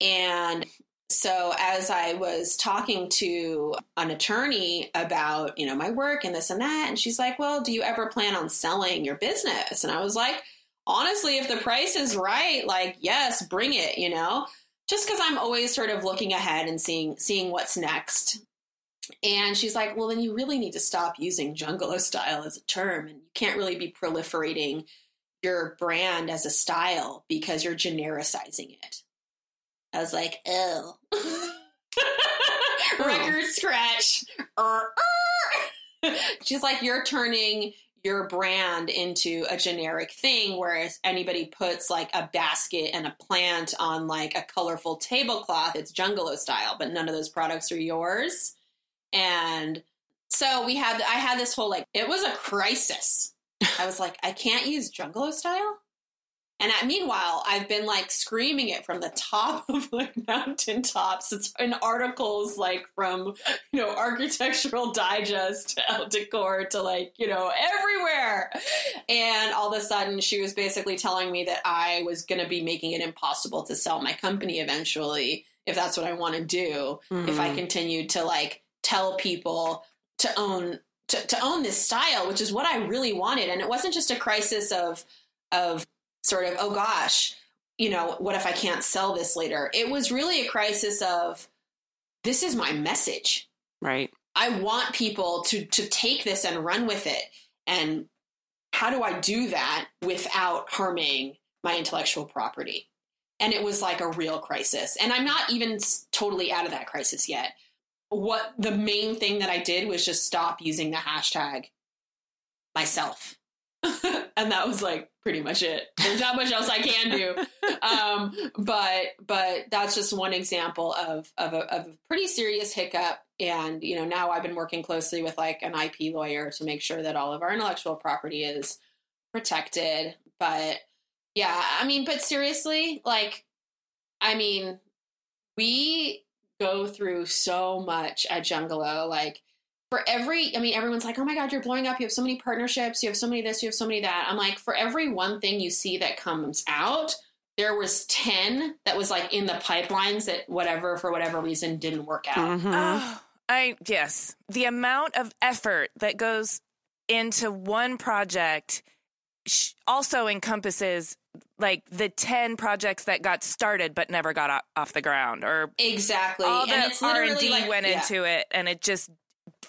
and so as I was talking to an attorney about, you know, my work and this and that, and she's like, "Well, do you ever plan on selling your business?" And I was like, "Honestly, if the price is right, like, yes, bring it, you know." Just cuz I'm always sort of looking ahead and seeing seeing what's next. And she's like, "Well, then you really need to stop using jungalow style as a term and you can't really be proliferating your brand as a style because you're genericizing it." I was like, oh. Record scratch. She's like, you're turning your brand into a generic thing, whereas anybody puts like a basket and a plant on like a colorful tablecloth, it's Jungalow style, but none of those products are yours. And so we had, I had this whole like, it was a crisis. I was like, I can't use Jungalow style. And at, meanwhile, I've been like screaming it from the top of like mountain tops. It's in articles like from, you know, Architectural Digest to Elle Decor to like, you know, everywhere. And all of a sudden, she was basically telling me that I was going to be making it impossible to sell my company eventually if that's what I want to do. Mm-hmm. If I mm-hmm. continued to like tell people to own to, to own this style, which is what I really wanted. And it wasn't just a crisis of of sort of, oh gosh, you know, what if I can't sell this later? It was really a crisis of this is my message. Right. I want people to to take this and run with it. And how do I do that without harming my intellectual property? And it was like a real crisis. And I'm not even totally out of that crisis yet. What the main thing that I did was just stop using the hashtag myself. and that was like pretty much it. There's not much else I can do. Um, but but that's just one example of of a, of a pretty serious hiccup. And you know now I've been working closely with like an IP lawyer to make sure that all of our intellectual property is protected. But yeah, I mean, but seriously, like I mean, we go through so much at Jungalow. Like for every, I mean, everyone's like, "Oh my god, you're blowing up! You have so many partnerships. You have so many this. You have so many that." I'm like, for every one thing you see that comes out, there was 10 that was like in the pipelines that whatever for whatever reason didn't work out. Oh, I yes, the amount of effort that goes into one project also encompasses like the 10 projects that got started but never got off the ground or Exactly. all the and it's literally R&D like, went yeah. into it and it just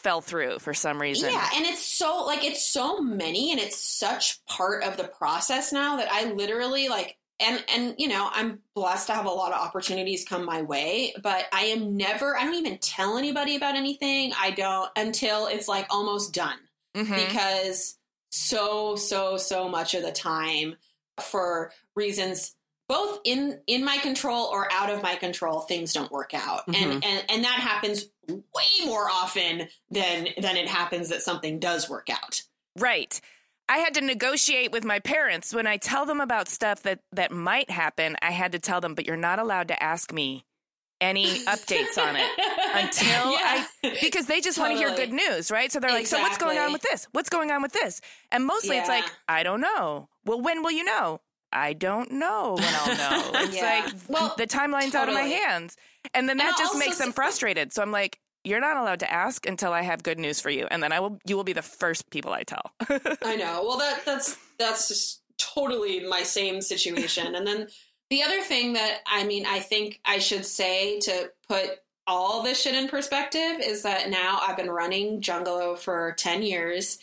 fell through for some reason. Yeah, and it's so like it's so many and it's such part of the process now that I literally like and and you know, I'm blessed to have a lot of opportunities come my way, but I am never I don't even tell anybody about anything. I don't until it's like almost done. Mhm. Because so so so much of the time for reasons both in in my control or out of my control things don't work out and mm-hmm. and and that happens way more often than than it happens that something does work out Right. I had to negotiate with my parents when I tell them about stuff that that might happen. I had to tell them, but you're not allowed to ask me any updates on it until Yeah. I because they just want to hear good news, right? So they're like, "So what's going on with this? What's going on with this?" And mostly it's like, "I don't know." Well, when will you know? I don't know when I'll know. It's Yeah. like Well, the timeline's out of my hands. And then And that just makes them frustrated. So I'm like, you're not allowed to ask until I have good news for you, and then I will. You will be the first people I tell. I know. Well, that that's that's just totally my same situation. and then the other thing that I mean, I think I should say to put all this shit in perspective is that now I've been running Jungalow for ten years,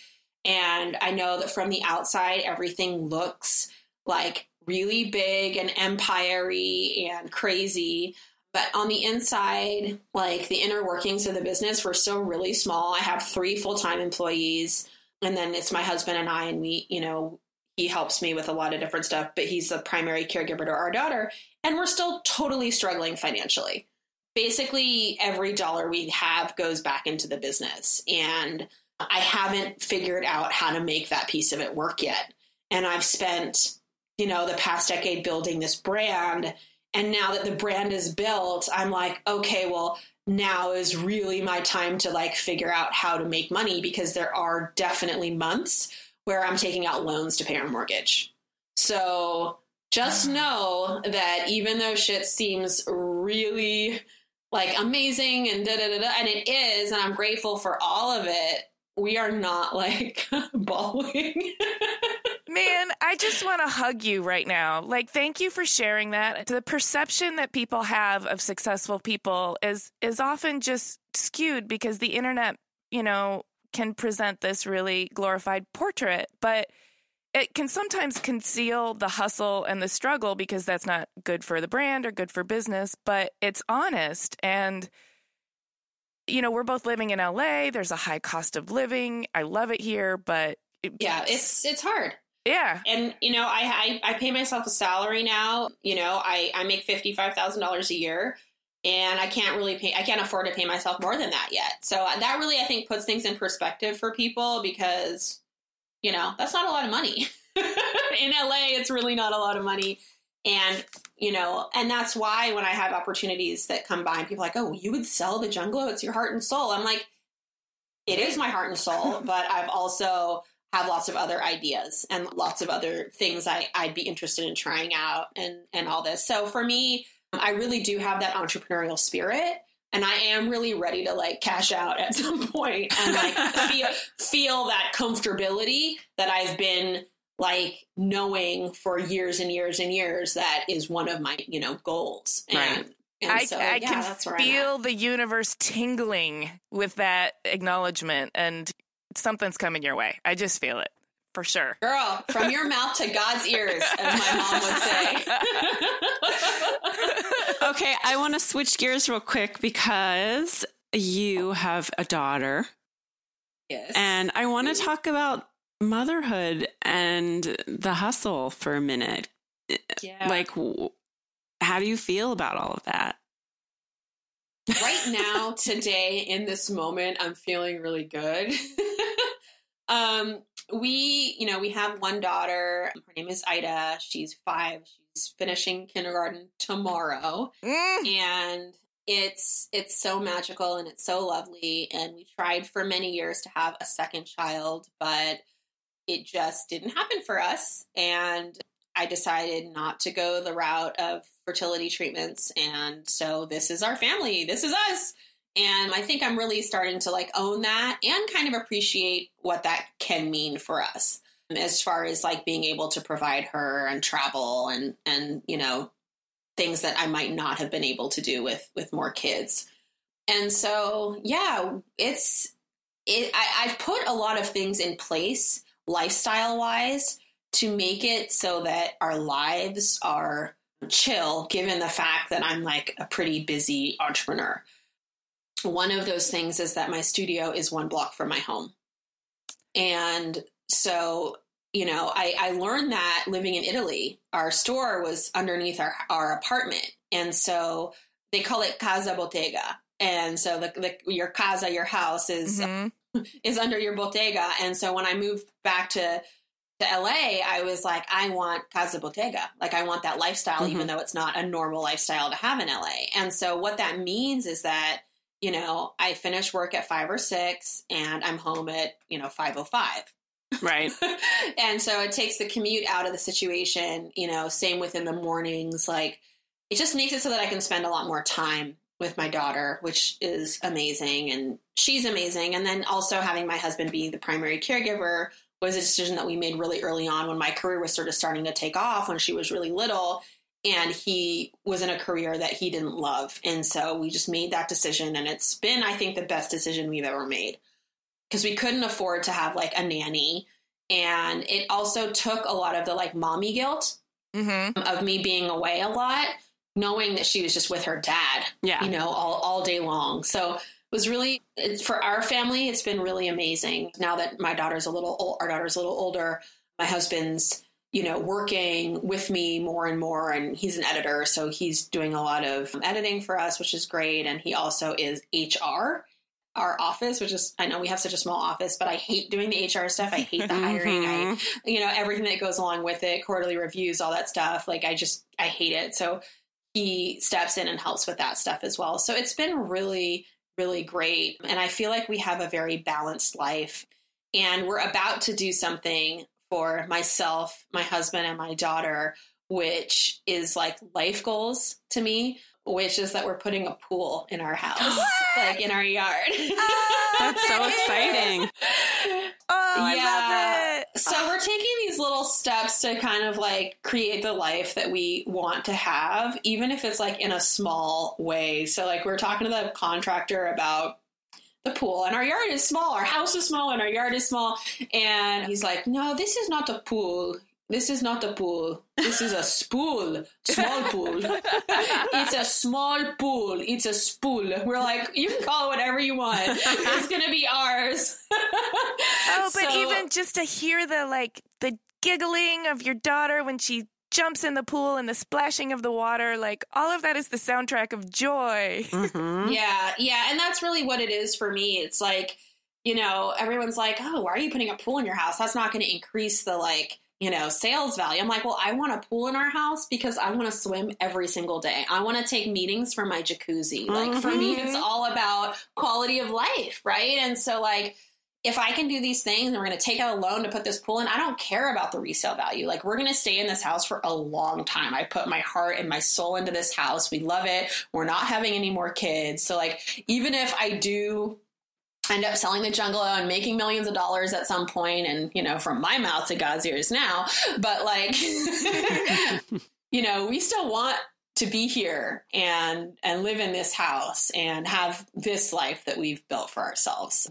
and I know that from the outside everything looks like really big and empire-y and crazy. But on the inside, like the inner workings of the business, we're still really small. I have three full time employees, and then it's my husband and I, and we, you know, he helps me with a lot of different stuff, but he's the primary caregiver to our daughter, and we're still totally struggling financially. Basically, every dollar we have goes back into the business, and I haven't figured out how to make that piece of it work yet. And I've spent, you know, the past decade building this brand. And now that the brand is built, I'm like, okay, well, now is really my time to like figure out how to make money because there are definitely months where I'm taking out loans to pay our mortgage. So just mm. know that even though shit seems really like amazing and da da da da, and it is, and I'm grateful for all of it, we are not like bawling. Man, I just want to hug you right now. Like, thank you for sharing that. The perception that people have of successful people is is often just skewed because the internet, you know, can present this really glorified portrait, but it can sometimes conceal the hustle and the struggle because that's not good for the brand or good for business, but it's honest and you know, we're both living in LA. There's a high cost of living. I love it here, but yeah, it's it's hard. Yeah. And you know, I I, I pay myself a salary now. You know, I I make fifty five thousand dollars a year, and I can't really pay. I can't afford to pay myself more than that yet. So that really, I think, puts things in perspective for people because you know that's not a lot of money. in LA, it's really not a lot of money. And you know, and that's why when I have opportunities that come by, and people are like, "Oh, you would sell the Jungalow? It's your heart and soul." I'm like, it is my heart and soul, but I've also have lots of other ideas and lots of other things I, I'd be interested in trying out and, and all this. So for me, I really do have that entrepreneurial spirit and I am really ready to like cash out at some point and like feel, feel that comfortability that I've been like knowing for years and years and years that is one of my, you know, goals. And, Right. and I, so, I yeah, can where I'm at. feel the universe tingling with that acknowledgement, and something's coming your way. I just feel it for sure. Girl, from your mouth to God's ears, as my mom would say. Okay, I want to switch gears real quick because you have a daughter, yes. and I want to mm-hmm. talk about motherhood and the hustle for a minute. yeah. Like, how do you feel about all of that? Right now, today, in this moment, I'm feeling really good. um, we, you know, we have one daughter. Her name is Ida. She's five. She's finishing kindergarten tomorrow. Mm. And it's it's so magical and it's so lovely and we tried for many years to have a second child but it just didn't happen for us and I decided not to go the route of fertility treatments and so this is our family this is us and I think I'm really starting to like own that and kind of appreciate what that can mean for us as far as like being able to provide her and travel and and you know things that I might not have been able to do with with more kids. And so, yeah, it's it. I, I've put a lot of things in place, lifestyle wise, to make it so that our lives are chill. Given the fact that I'm like a pretty busy entrepreneur, one of those things is that my studio is one block from my home, and so you know, I, I learned that living in Italy, our store was underneath our, our apartment. And so they call it casa bottega. And so the, the your casa, your house is, mm-hmm. is under your bottega. And so when I moved back to, to LA, I was like, I want casa bottega. Like I want that lifestyle, mm-hmm. even though it's not a normal lifestyle to have in LA. And so what that means is that, you know, I finish work at five or six and I'm home at, you know, 505 Right. and so it takes the commute out of the situation, you know, same within the mornings. Like it just makes it so that I can spend a lot more time with my daughter, which is amazing. And she's amazing. And then also having my husband be the primary caregiver was a decision that we made really early on when my career was sort of starting to take off when she was really little. And he was in a career that he didn't love. And so we just made that decision. And it's been, I think, the best decision we've ever made because we couldn't afford to have like a nanny. And it also took a lot of the like mommy guilt mm-hmm. of me being away a lot, knowing that she was just with her dad, yeah. you know, all, all day long. So was really, for our family, it's been really amazing. Now that my daughter's a little, old, our daughter's a little older, my husband's, you know, working with me more and more. And he's an editor. So he's doing a lot of editing for us, which is great. And he also is HR our office, which is I know we have such a small office, but I hate doing the HR stuff. I hate the hiring. I mm-hmm. you know everything that goes along with it, quarterly reviews, all that stuff. Like I just I hate it. So he steps in and helps with that stuff as well. So it's been really really great, and I feel like we have a very balanced life. And we're about to do something for myself, my husband, and my daughter, which is like life goals to me which is that we're putting a pool in our house, like in our yard. Oh, That's so exciting. Oh, yeah. So oh. we're taking these little steps to kind of like create the life that we want to have, even if it's like in a small way. So like we're talking to the contractor about the pool and our yard is small our house is small and our yard is small and he's like no this is not a pool this is not a pool. This is a spool. Small pool. it's a small pool. It's a spool. We're like, you can call it whatever you want. It's gonna be ours. oh, but so, even just to hear the like the giggling of your daughter when she jumps in the pool and the splashing of the water, like all of that is the soundtrack of joy. Mm-hmm. Yeah, yeah, and that's really what it is for me. It's like, you know, everyone's like, "Oh, why are you putting a pool in your house? That's not going to increase the like." You know, sales value. I'm like, well, I want a pool in our house because I want to swim every single day. I want to take meetings from my jacuzzi. Mm-hmm. Like for me, it's mm-hmm. all about quality of life, right? And so like if I can do these things and we're going to take out a loan to put this pool in, I don't care about the resale value. Like we're going to stay in this house for a long time. I put my heart and my soul into this house. We love it. We're not having any more kids. So like even if I do end up selling the Jungalow and making millions of dollars at some point and you know from my mouth to god's ears now. But like you know we still want to be here and and live in this house and have this life that we've built for ourselves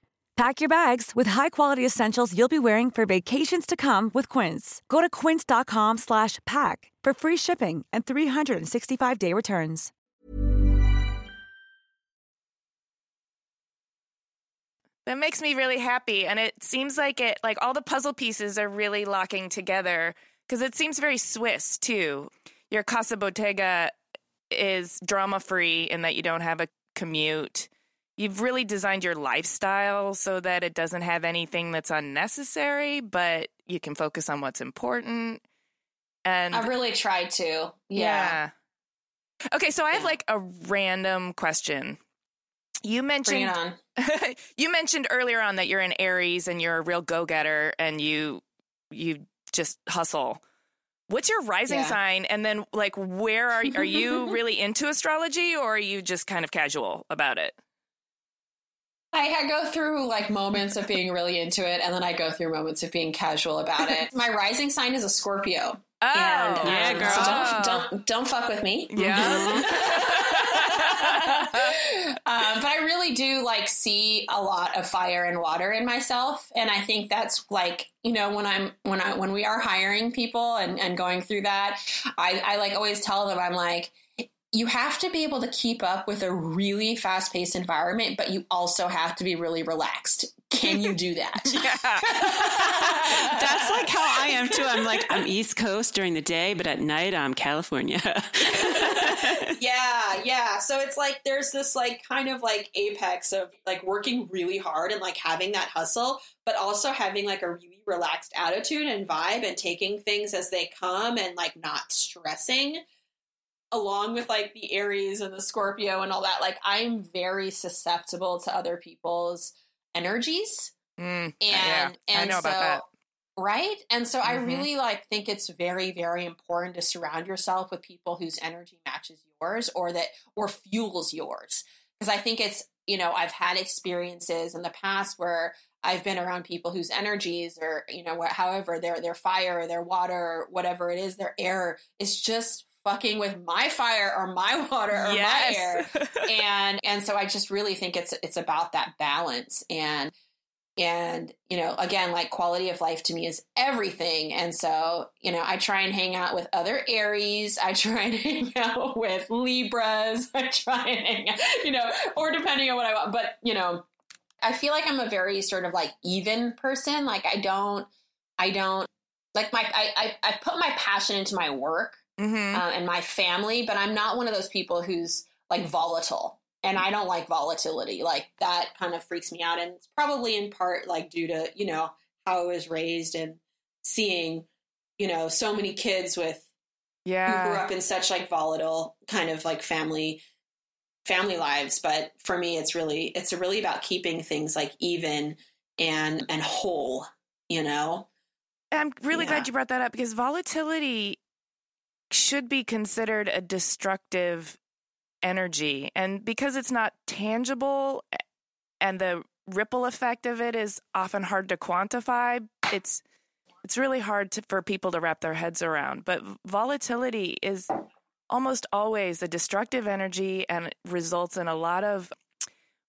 Pack your bags with high-quality essentials you'll be wearing for vacations to come with Quince. Go to quince.com slash pack for free shipping and 365-day returns. That makes me really happy and it seems like it like all the puzzle pieces are really locking together because it seems very Swiss too. Your Casa Bottega is drama free in that you don't have a commute. You've really designed your lifestyle so that it doesn't have anything that's unnecessary, but you can focus on what's important. And I really tried to. Yeah. yeah. Okay, so I have like a random question. You mentioned you mentioned earlier on that you're an Aries and you're a real go-getter and you you just hustle. What's your rising yeah. sign? And then, like, where are are you really into astrology, or are you just kind of casual about it? I go through like moments of being really into it, and then I go through moments of being casual about it. My rising sign is a Scorpio. Oh, and, um, yeah, girl. So don't, don't, don't fuck with me. Yeah. um, but I really do like see a lot of fire and water in myself, and I think that's like you know when I'm when I when we are hiring people and and going through that, I I like always tell them I'm like you have to be able to keep up with a really fast paced environment, but you also have to be really relaxed. Can you do that? yeah. That's like how I am too. I'm like, I'm East Coast during the day, but at night I'm California. yeah, yeah. So it's like there's this like kind of like apex of like working really hard and like having that hustle, but also having like a really relaxed attitude and vibe and taking things as they come and like not stressing along with like the Aries and the Scorpio and all that, like I'm very susceptible to other people's energies. Mm, and yeah, and I know so, about that. Right? And so mm-hmm. I really like think it's very, very important to surround yourself with people whose energy matches yours or that or fuels yours. Because I think it's, you know, I've had experiences in the past where I've been around people whose energies or, you know, however their their fire or their water or whatever it is, their air is just fucking with my fire or my water or yes. my air. And and so i just really think it's it's about that balance. And and you know again like quality of life to me is everything. And so you know i try and hang out with other aries. I try and hang out with libras. I try and hang out you know or depending on what i want. But you know i feel like i'm a very sort of like even person. Like i don't i don't like my i i, I put my passion into my work mm-hmm. uh, and my family, but I'm not one of those people who's like volatile. And I don't like volatility. Like that kind of freaks me out. And it's probably in part like due to, you know, how I was raised and seeing, you know, so many kids with yeah. who grew up in such like volatile kind of like family family lives. But for me it's really it's really about keeping things like even and and whole, you know? I'm really Yeah. glad you brought that up because volatility should be considered a destructive energy. And because it's not tangible and the ripple effect of it is often hard to quantify, it's it's really hard to, for people to wrap their heads around. But volatility is almost always a destructive energy and results in a lot of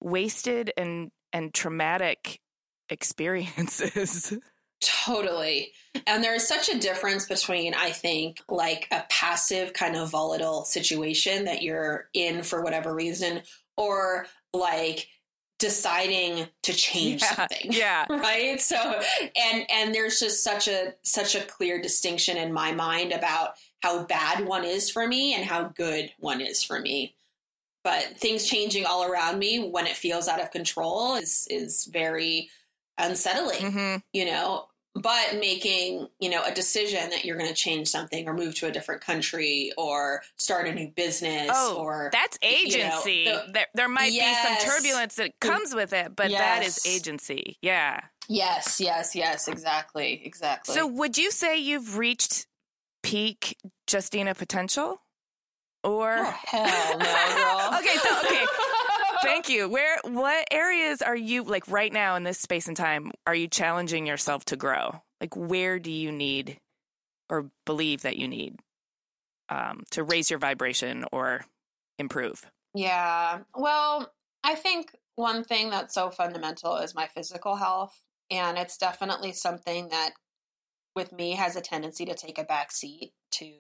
wasted and and traumatic experiences. Totally. And there's such a difference between, I think, like a passive kind of volatile situation that you're in for whatever reason, or like deciding to change Yeah, something. yeah. right? So and and there's just such a such a clear distinction in my mind about how bad one is for me and how good one is for me. But things changing all around me when it feels out of control is is very unsettling, Mm-hmm. you know. But making, you know, a decision that you're going to change something or move to a different country or start a new business Oh, or that's you know, agency. the- there, there might be some turbulence that mm. comes with it, but that is agency. Yeah. Yes, yes, yes, exactly, exactly. So, would you say you've reached peak Justina potential? Or oh, hell no, girl. okay, so okay, thank you. Where, what areas are you like right now in this space and time? Are you challenging yourself to grow? Like, where do you need or believe that you need um, to raise your vibration or improve? Yeah. Well, I think one thing that's so fundamental is my physical health. And it's definitely something that with me has a tendency to take a back seat to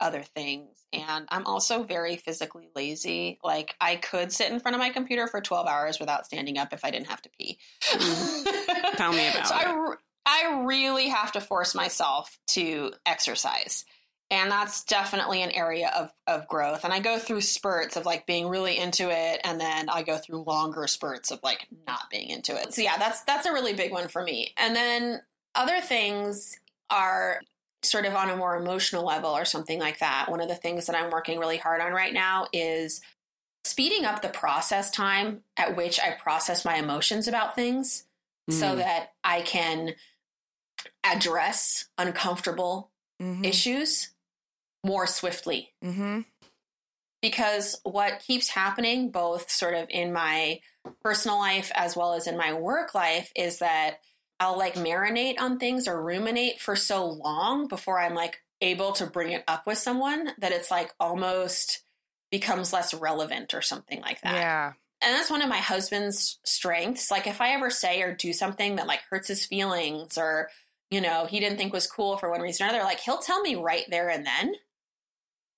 other things. And I'm also very physically lazy. Like I could sit in front of my computer for 12 hours without standing up if I didn't have to pee. Mm-hmm. Tell me about so it. I, re- I really have to force myself to exercise. And that's definitely an area of, of growth. And I go through spurts of like being really into it, and then I go through longer spurts of like not being into it. So yeah, that's that's a really big one for me. And then other things are sort of on a more emotional level or something like that. One of the things that I'm working really hard on right now is speeding up the process time at which I process my emotions about things so Mm. that I can address uncomfortable Mm-hmm. issues more swiftly. Mm-hmm. Because what keeps happening, both sort of in my personal life as well as in my work life, is that I'll like marinate on things or ruminate for so long before I'm like able to bring it up with someone that it's like almost becomes less relevant or something like that. Yeah. And that's one of my husband's strengths. Like if I ever say or do something that like hurts his feelings or, you know, he didn't think was cool for one reason or another, like he'll tell me right there and then.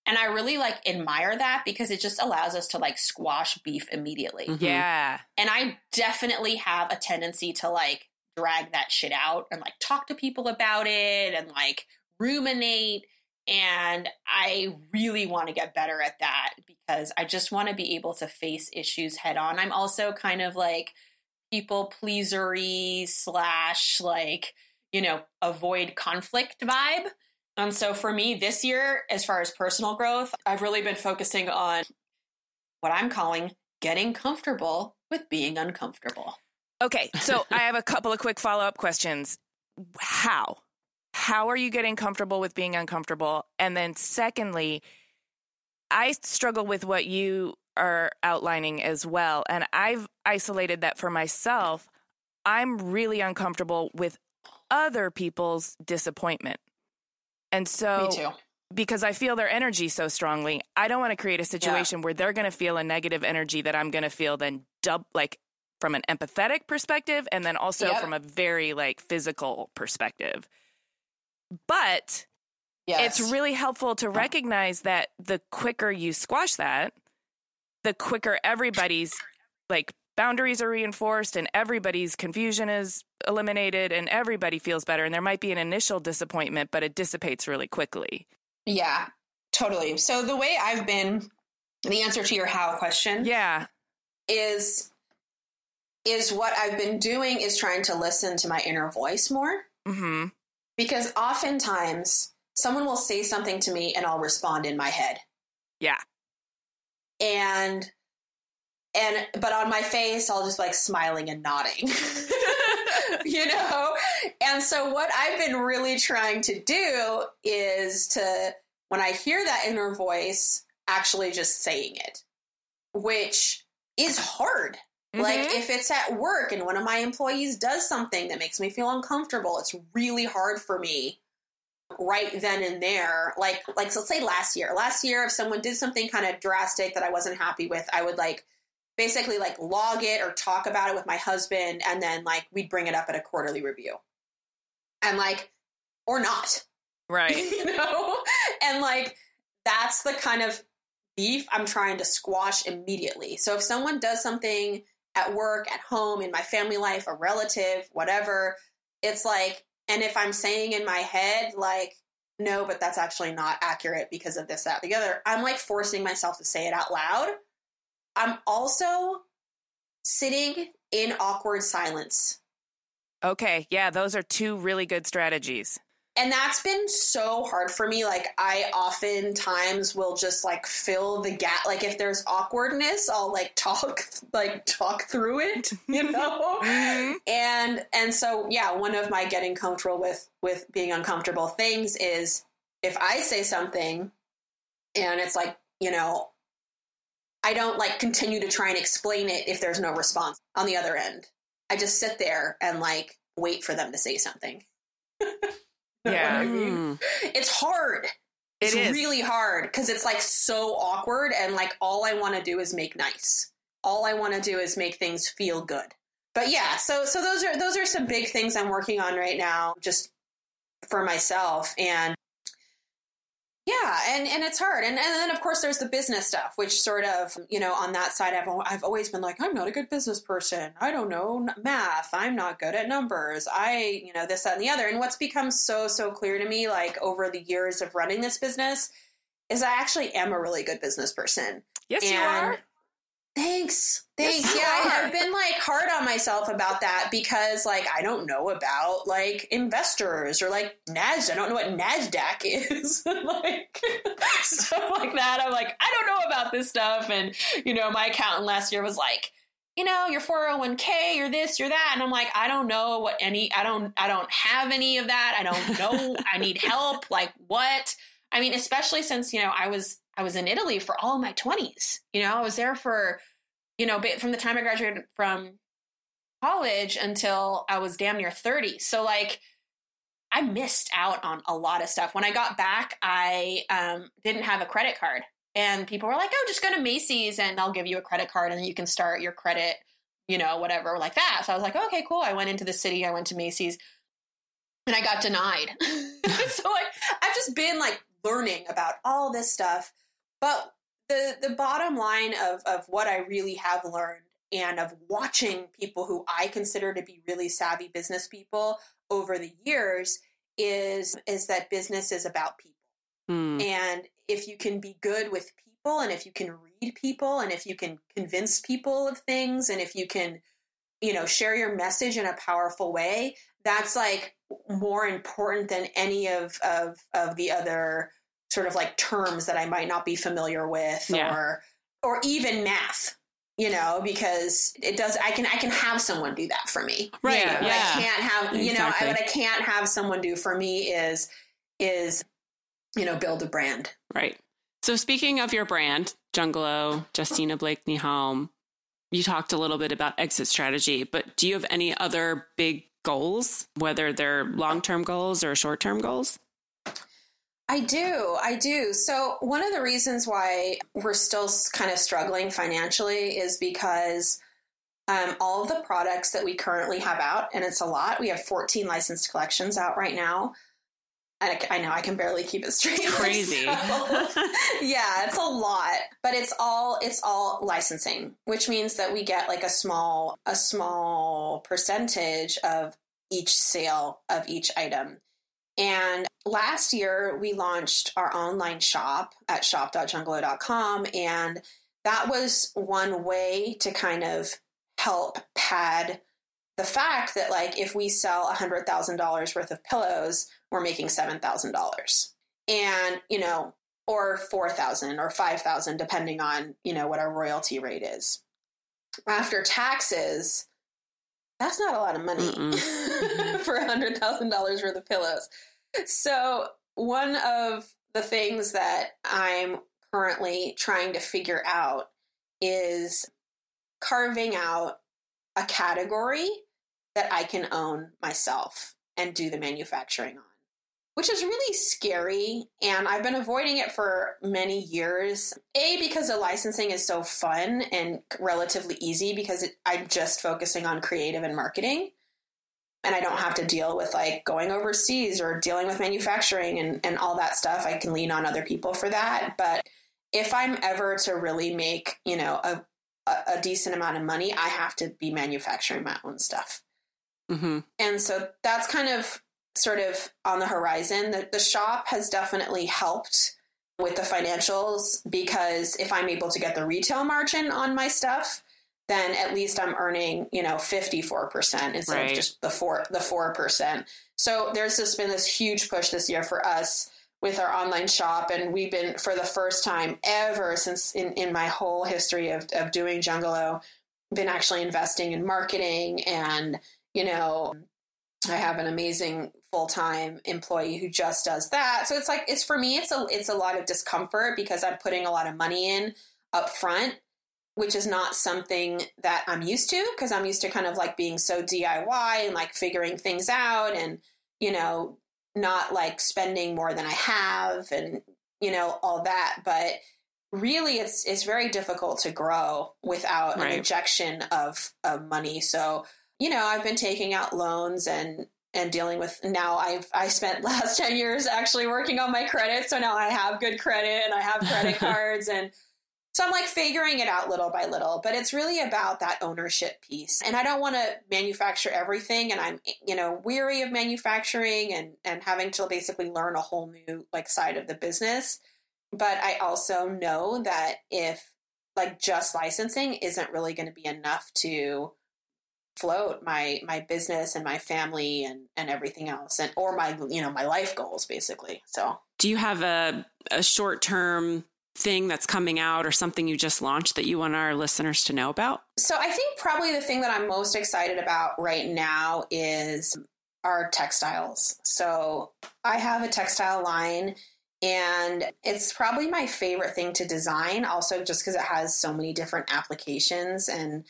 And I really like admire that because it just allows us to like squash beef immediately. Mhm. Yeah. And I definitely have a tendency to like drag that shit out and like talk to people about it and like ruminate. And I really want to get better at that because I just want to be able to face issues head on. I'm also kind of like people pleasery slash like, you know, avoid conflict vibe. And so for me this year, as far as personal growth, I've really been focusing on what I'm calling getting comfortable with being uncomfortable. Okay, so I have a couple of quick follow up questions. How? How are you getting comfortable with being uncomfortable? And then, secondly, I struggle with what you are outlining as well. And I've isolated that for myself. I'm really uncomfortable with other people's disappointment. And so, Me too. because I feel their energy so strongly, I don't want to create a situation where they're going to feel a negative energy that I'm going to feel then dub like from an empathetic perspective and then also Yep. from a very like physical perspective. But Yes. it's really helpful to recognize that the quicker you squash that, the quicker everybody's like boundaries are reinforced and everybody's confusion is eliminated and everybody feels better. And there might be an initial disappointment, but it dissipates really quickly. Yeah, totally. So the way I've been, the answer to your how question Yeah. is is what I've been doing is trying to listen to my inner voice more hmm because oftentimes someone will say something to me and I'll respond in my head. Yeah. And and but on my face I'll just like smiling and nodding. you know? And so what I've been really trying to do is to when I hear that inner voice actually just saying it, which is hard. Like Mhm. if it's at work and one of my employees does something that makes me feel uncomfortable, it's really hard for me right then and there. Like like let's say last year. Last year if someone did something kind of drastic that I wasn't happy with, I would like basically like log it or talk about it with my husband and then like we'd bring it up at a quarterly review. And like or not. Right. you know? And like that's the kind of beef I'm trying to squash immediately. So if someone does something at work, at home, in my family life, a relative, whatever. It's like, and if I'm saying in my head, like, no, but that's actually not accurate because of this, that, the other, I'm like forcing myself to say it out loud. I'm also sitting in awkward silence. Okay, yeah, those are two really good strategies and that's been so hard for me. Like i oftentimes will just like fill the gap. Like if there's awkwardness i'll like talk like talk through it you know? Mm-hmm. and and so yeah one of my getting comfortable with with being uncomfortable things is if i say something and it's like you know i don't like continue to try and explain it if there's no response on the other end. I just sit there and like wait for them to say something Yeah. I mean? Mm. It's hard. It's really hard because it's like so awkward and like all I want to do is make nice. All I want to do is make things feel good. But yeah, so so those are those are some big things I'm working on right now just for myself and yeah, and, and it's hard. And, and then, of course, there's the business stuff, which sort of, you know, on that side, I've, I've always been like, I'm not a good business person. I don't know math. I'm not good at numbers. I, you know, this, that, and the other. And what's become so, so clear to me, like over the years of running this business, is I actually am a really good business person. Yes, and you are. Thanks. Thanks. Yeah, I've been like hard on myself about that because like I don't know about like investors or like Nasdaq. I don't know what Nasdaq is. like stuff like that. I'm like, I don't know about this stuff. And you know, my accountant last year was like, you know, your 401k, you're this, you're that. And I'm like, I don't know what any I don't I don't have any of that. I don't know. I need help. Like what? I mean, especially since, you know, I was I was in Italy for all my 20s. You know, I was there for, you know, from the time I graduated from college until I was damn near 30. So, like, I missed out on a lot of stuff. When I got back, I um, didn't have a credit card. And people were like, oh, just go to Macy's and I'll give you a credit card and you can start your credit, you know, whatever, like that. So I was like, okay, cool. I went into the city, I went to Macy's and I got denied. so, like, I've just been like learning about all this stuff but the the bottom line of of what I really have learned and of watching people who I consider to be really savvy business people over the years is is that business is about people. Mm. And if you can be good with people and if you can read people and if you can convince people of things and if you can you know share your message in a powerful way, that's like more important than any of of of the other sort of like terms that I might not be familiar with yeah. or or even math you know because it does i can i can have someone do that for me right yeah. i can't have you know I, what i can't have someone do for me is is you know build a brand right so speaking of your brand jungalow justina blakeney home you talked a little bit about exit strategy but do you have any other big goals whether they're long-term goals or short-term goals I do. I do. So, one of the reasons why we're still kind of struggling financially is because um, all of the products that we currently have out, and it's a lot, we have 14 licensed collections out right now. I, I know I can barely keep it straight. Crazy. yeah, it's a lot, but it's all it's all licensing, which means that we get like a small a small percentage of each sale of each item. And last year, we launched our online shop at shop.jungalow.com. And that was one way to kind of help pad the fact that, like, if we sell $100,000 worth of pillows, we're making $7,000. And, you know, or 4,000 or 5,000 depending on, you know, what our royalty rate is. After taxes, that's not a lot of money for $100,000 worth of pillows. So, one of the things that I'm currently trying to figure out is carving out a category that I can own myself and do the manufacturing on, which is really scary. And I've been avoiding it for many years. A, because the licensing is so fun and relatively easy because it, I'm just focusing on creative and marketing and I don't have to deal with like going overseas or dealing with manufacturing and, and all that stuff. I can lean on other people for that. But if I'm ever to really make, you know, a, a, a decent amount of money, I have to be manufacturing my own stuff. Mm-hmm. And so that's kind of sort of on the horizon. The, the shop has definitely helped with the financials because if I'm able to get the retail margin on my stuff, then at least I'm earning, you know, 54% instead Right. of just the four the 4%. So there's just been this huge push this year for us with our online shop and we've been for the first time ever since in, in my whole history of, of doing Jungalow, been actually investing in marketing and, you know, I have an amazing full-time employee who just does that. So it's like it's for me it's a it's a lot of discomfort because I'm putting a lot of money in up front, which is not something that I'm used to because I'm used to kind of like being so DIY and like figuring things out and you know not like spending more than I have and you know all that but really it's it's very difficult to grow without Right. an injection of of money so you know I've been taking out loans and and dealing with now I've I spent last 10 years actually working on my credit so now I have good credit and I have credit cards and so I'm like figuring it out little by little but it's really about that ownership piece. And I don't want to manufacture everything and I'm you know weary of manufacturing and and having to basically learn a whole new like side of the business. But I also know that if like just licensing isn't really going to be enough to float my my business and my family and and everything else and or my you know my life goals basically. So. Do you have a, a short term thing that's coming out or something you just launched that you want our listeners to know about? so i think probably the thing that i'm most excited about right now is our textiles. So i have a textile line and it's probably my favorite thing to design also just because it has so many different applications and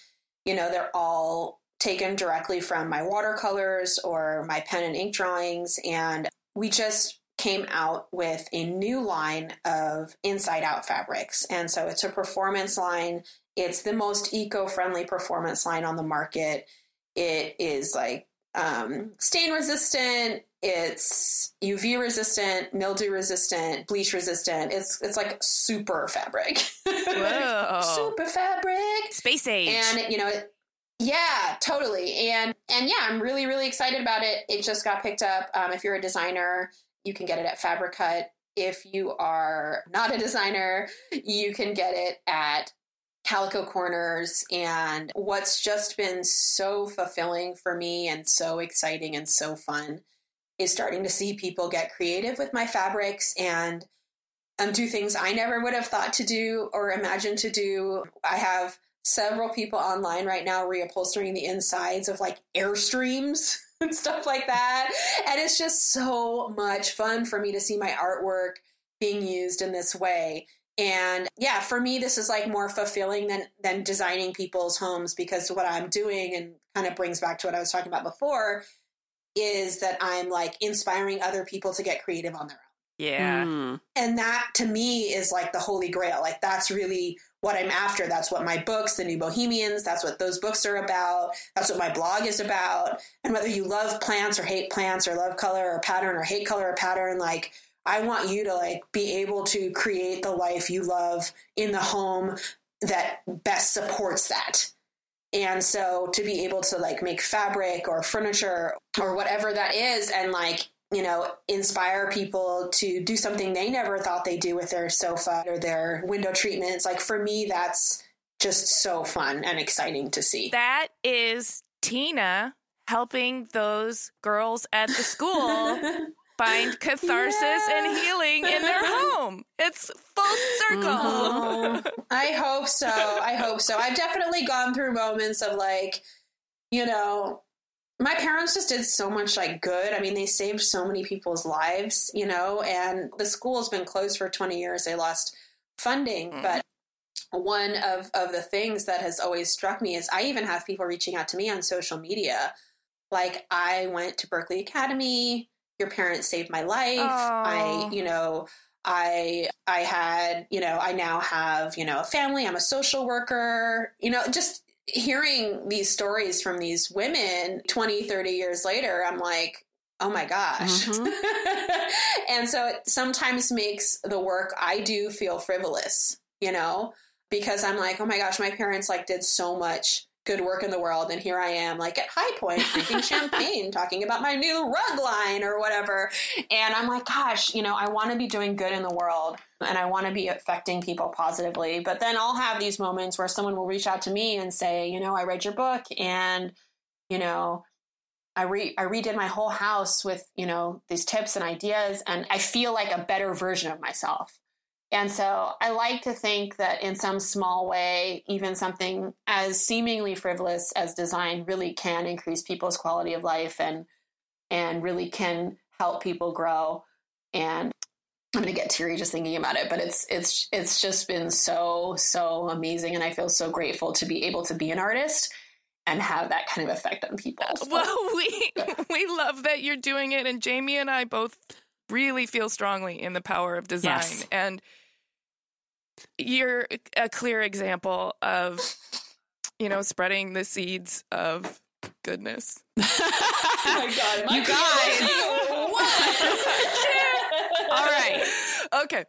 you know they're all taken directly from my watercolors or my pen and ink drawings and we just came out with a new line of inside out fabrics. And so it's a performance line. It's the most eco-friendly performance line on the market. It is like um, stain resistant it's uv resistant mildew resistant bleach resistant. It's it's like super fabric. Super fabric. Space age. and you know it- yeah totally and and yeah i'm really really excited about it it just got picked up um, if you're a designer you can get it at Fabricut if you are not a designer you can get it at calico corners and what's just been so fulfilling for me and so exciting and so fun is starting to see people get creative with my fabrics and um, do things I never would have thought to do or imagined to do. I have several people online right now reupholstering the insides of like airstreams and stuff like that. And it's just so much fun for me to see my artwork being used in this way. And yeah, for me, this is like more fulfilling than than designing people's homes because what I'm doing and kind of brings back to what I was talking about before is that I'm like inspiring other people to get creative on their own yeah. Mm. and that to me is like the holy grail like that's really what i'm after that's what my books the new bohemians that's what those books are about that's what my blog is about. And whether you love plants or hate plants or love color or pattern or hate color or pattern like i want you to like be able to create the life you love in the home that best supports that. And so to be able to like make fabric or furniture or whatever that is and like you know, inspire people to do something they never thought they'd do with their sofa or their window treatments. Like for me, that's just so fun and exciting to see. That is Tina helping those girls at the school find catharsis and healing in their home. It's full circle. Oh, I hope so. I hope so. I've definitely gone through moments of like, you know, my parents just did so much like good. I mean, they saved so many people's lives, you know, and the school's been closed for 20 years. They lost funding, mm. but one of, of the things that has always struck me is I even have people reaching out to me on social media. Like I went to Berkeley Academy, your parents saved my life. I, you know, I I had, you know, I now have, you know, a family, I'm a social worker, you know, just hearing these stories from these women 20, 30 years later, I'm like, oh my gosh. Mm-hmm. and so it sometimes makes the work I do feel frivolous, you know? because I'm like, oh my gosh, my parents like did so much good work in the world and here I am like at High Point drinking champagne talking about my new rug line or whatever. And I'm like gosh you know I want to be doing good in the world and I want to be affecting people positively. But then I'll have these moments where someone will reach out to me and say you know I read your book and you know I re I redid my whole house with you know these tips and ideas and I feel like a better version of myself and so I like to think that in some small way, even something as seemingly frivolous as design really can increase people's quality of life and and really can help people grow. And I'm gonna get teary just thinking about it, but it's it's it's just been so, so amazing. And I feel so grateful to be able to be an artist and have that kind of effect on people. Uh, so. Well, we we love that you're doing it, and Jaime and I both really feel strongly in the power of design. Yes. And you're a clear example of, you know, spreading the seeds of goodness. oh my god, my You guys. what? All right. Okay.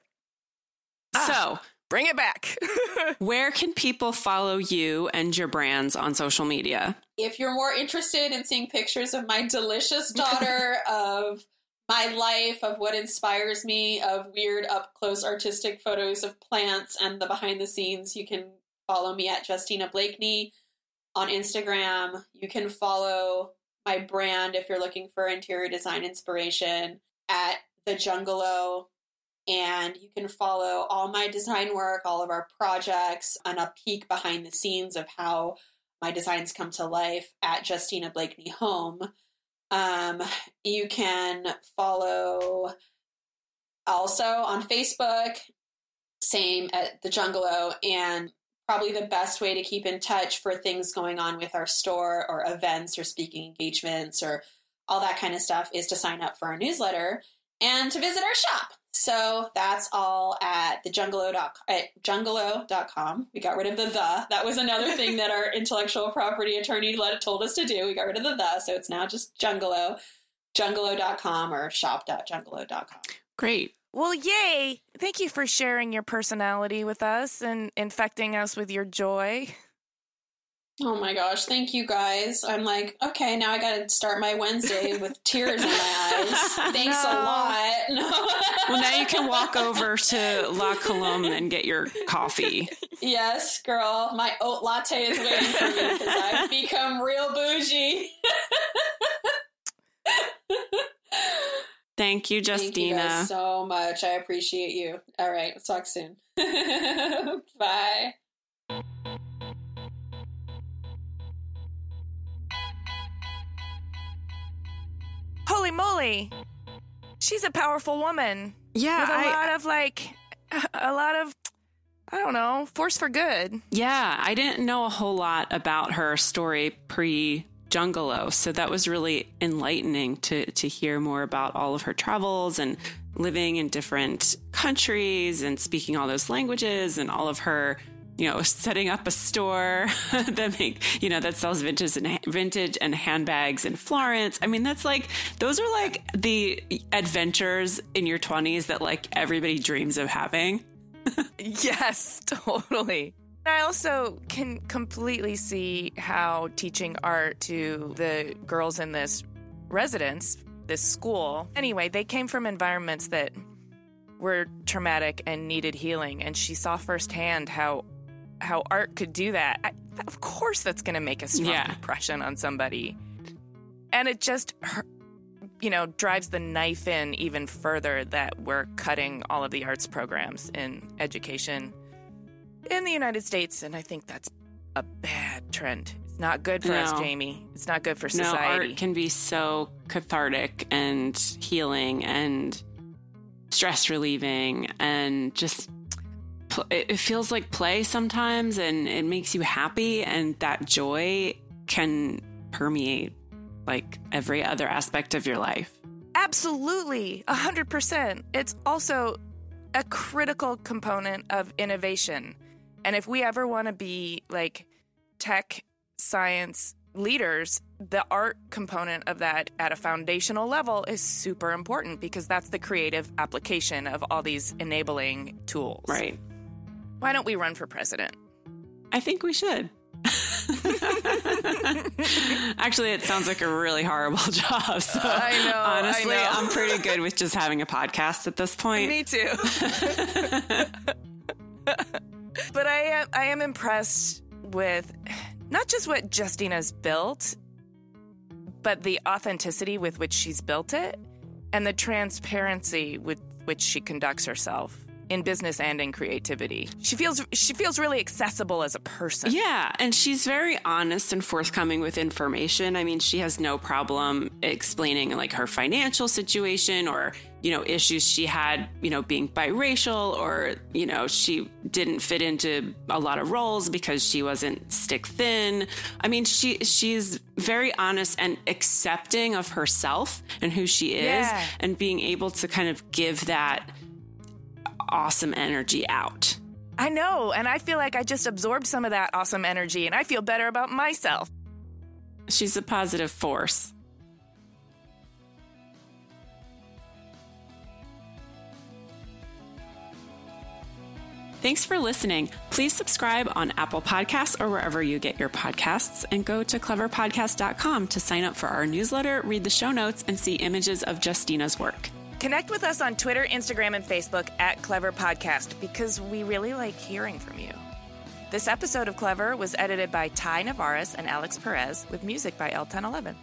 So, ah. Bring it back. where can people follow you and your brands on social media? if you're more interested in seeing pictures of my delicious daughter, of my life, of what inspires me, of weird up close artistic photos of plants and the behind the scenes, you can follow me at Justina Blakeney on Instagram. You can follow my brand if you're looking for interior design inspiration at The Jungalow. And you can follow all my design work, all of our projects, and a peek behind the scenes of how my designs come to life at Justina Blakeney Home. Um, you can follow also on Facebook, same at the Jungalow, and probably the best way to keep in touch for things going on with our store or events or speaking engagements or all that kind of stuff is to sign up for our newsletter and to visit our shop. So that's all at the jungalow at jungalow.com. We got rid of the the. That was another thing that our intellectual property attorney let told us to do. We got rid of the the, so it's now just jungalow, jungalow.com or shop.jungalow.com. Great. well, yay. Thank you for sharing your personality with us and infecting us with your joy. Oh my gosh, thank you guys. I'm like, okay, now I got to start my Wednesday with tears in my eyes. Thanks a lot. No. Well, now you can walk over to La Colombe and get your coffee. Yes, girl. My oat latte is waiting for me because I've become real bougie. Thank you, Thank you Justina. so much. I appreciate you. All right, talk soon. Bye. Holy moly. She's a powerful woman. yeah, with a I, lot of like a lot of I don't know, force for good. yeah, I didn't know a whole lot about her story pre Jungalow, so that was really enlightening to to hear more about all of her travels and living in different countries and speaking all those languages and all of her you know setting up a store that make you know that sells vintage and vintage and handbags in Florence. I mean that's like those are like the adventures in your 20s that like everybody dreams of having. Yes, totally. I also can completely see how teaching art to the girls in this residence, this school, anyway, they came from environments that were traumatic and needed healing. And she saw firsthand how how art could do that. I, of course, that's going to make a strong Yeah. impression on somebody. And it just, you know, drives the knife in even further that we're cutting all of the arts programs in education in the United States, and I think that's a bad trend. It's not good for us, Jaime. It's not good for No, society. art can be so cathartic and healing and stress relieving and just pl- it it feels like play sometimes and it makes you happy and that joy can permeate like every other aspect of your life. Absolutely, a hundred percent. It's also a critical component of innovation, and if we ever want to be like tech science leaders, the art component of that at a foundational level is super important because that's the creative application of all these enabling tools. Right. Why don't we run for president? I think we should. Actually, it sounds like a really horrible job. So I know. honestly, I know. I'm pretty good with just having a podcast at this point. Me too. but I am I am impressed with not just what Justina's built, but the authenticity with which she's built it and the transparency with which she conducts herself in business and in creativity. She feels she feels really accessible as a person. Yeah, and she's very honest and forthcoming with information. I mean, she has no problem explaining like her financial situation or, you know, issues she had, you know, being biracial or, you know, she didn't fit into a lot of roles because she wasn't stick thin. I mean, she she's very honest and accepting of herself and who she is Yeah. and being able to kind of give that awesome energy out. I know, and I feel like I just absorbed some of that awesome energy and I feel better about myself. She's a positive force. Thanks for listening. Please subscribe on Apple Podcasts or wherever you get your podcasts and go to cleverpodcast.com to sign up for our newsletter, read the show notes, and see images of Justina's work. Connect with us on Twitter, Instagram, and Facebook at Clever Podcast because we really like hearing from you. This episode of Clever was edited by Ty Navaris and Alex Perez with music by El Ten Eleven.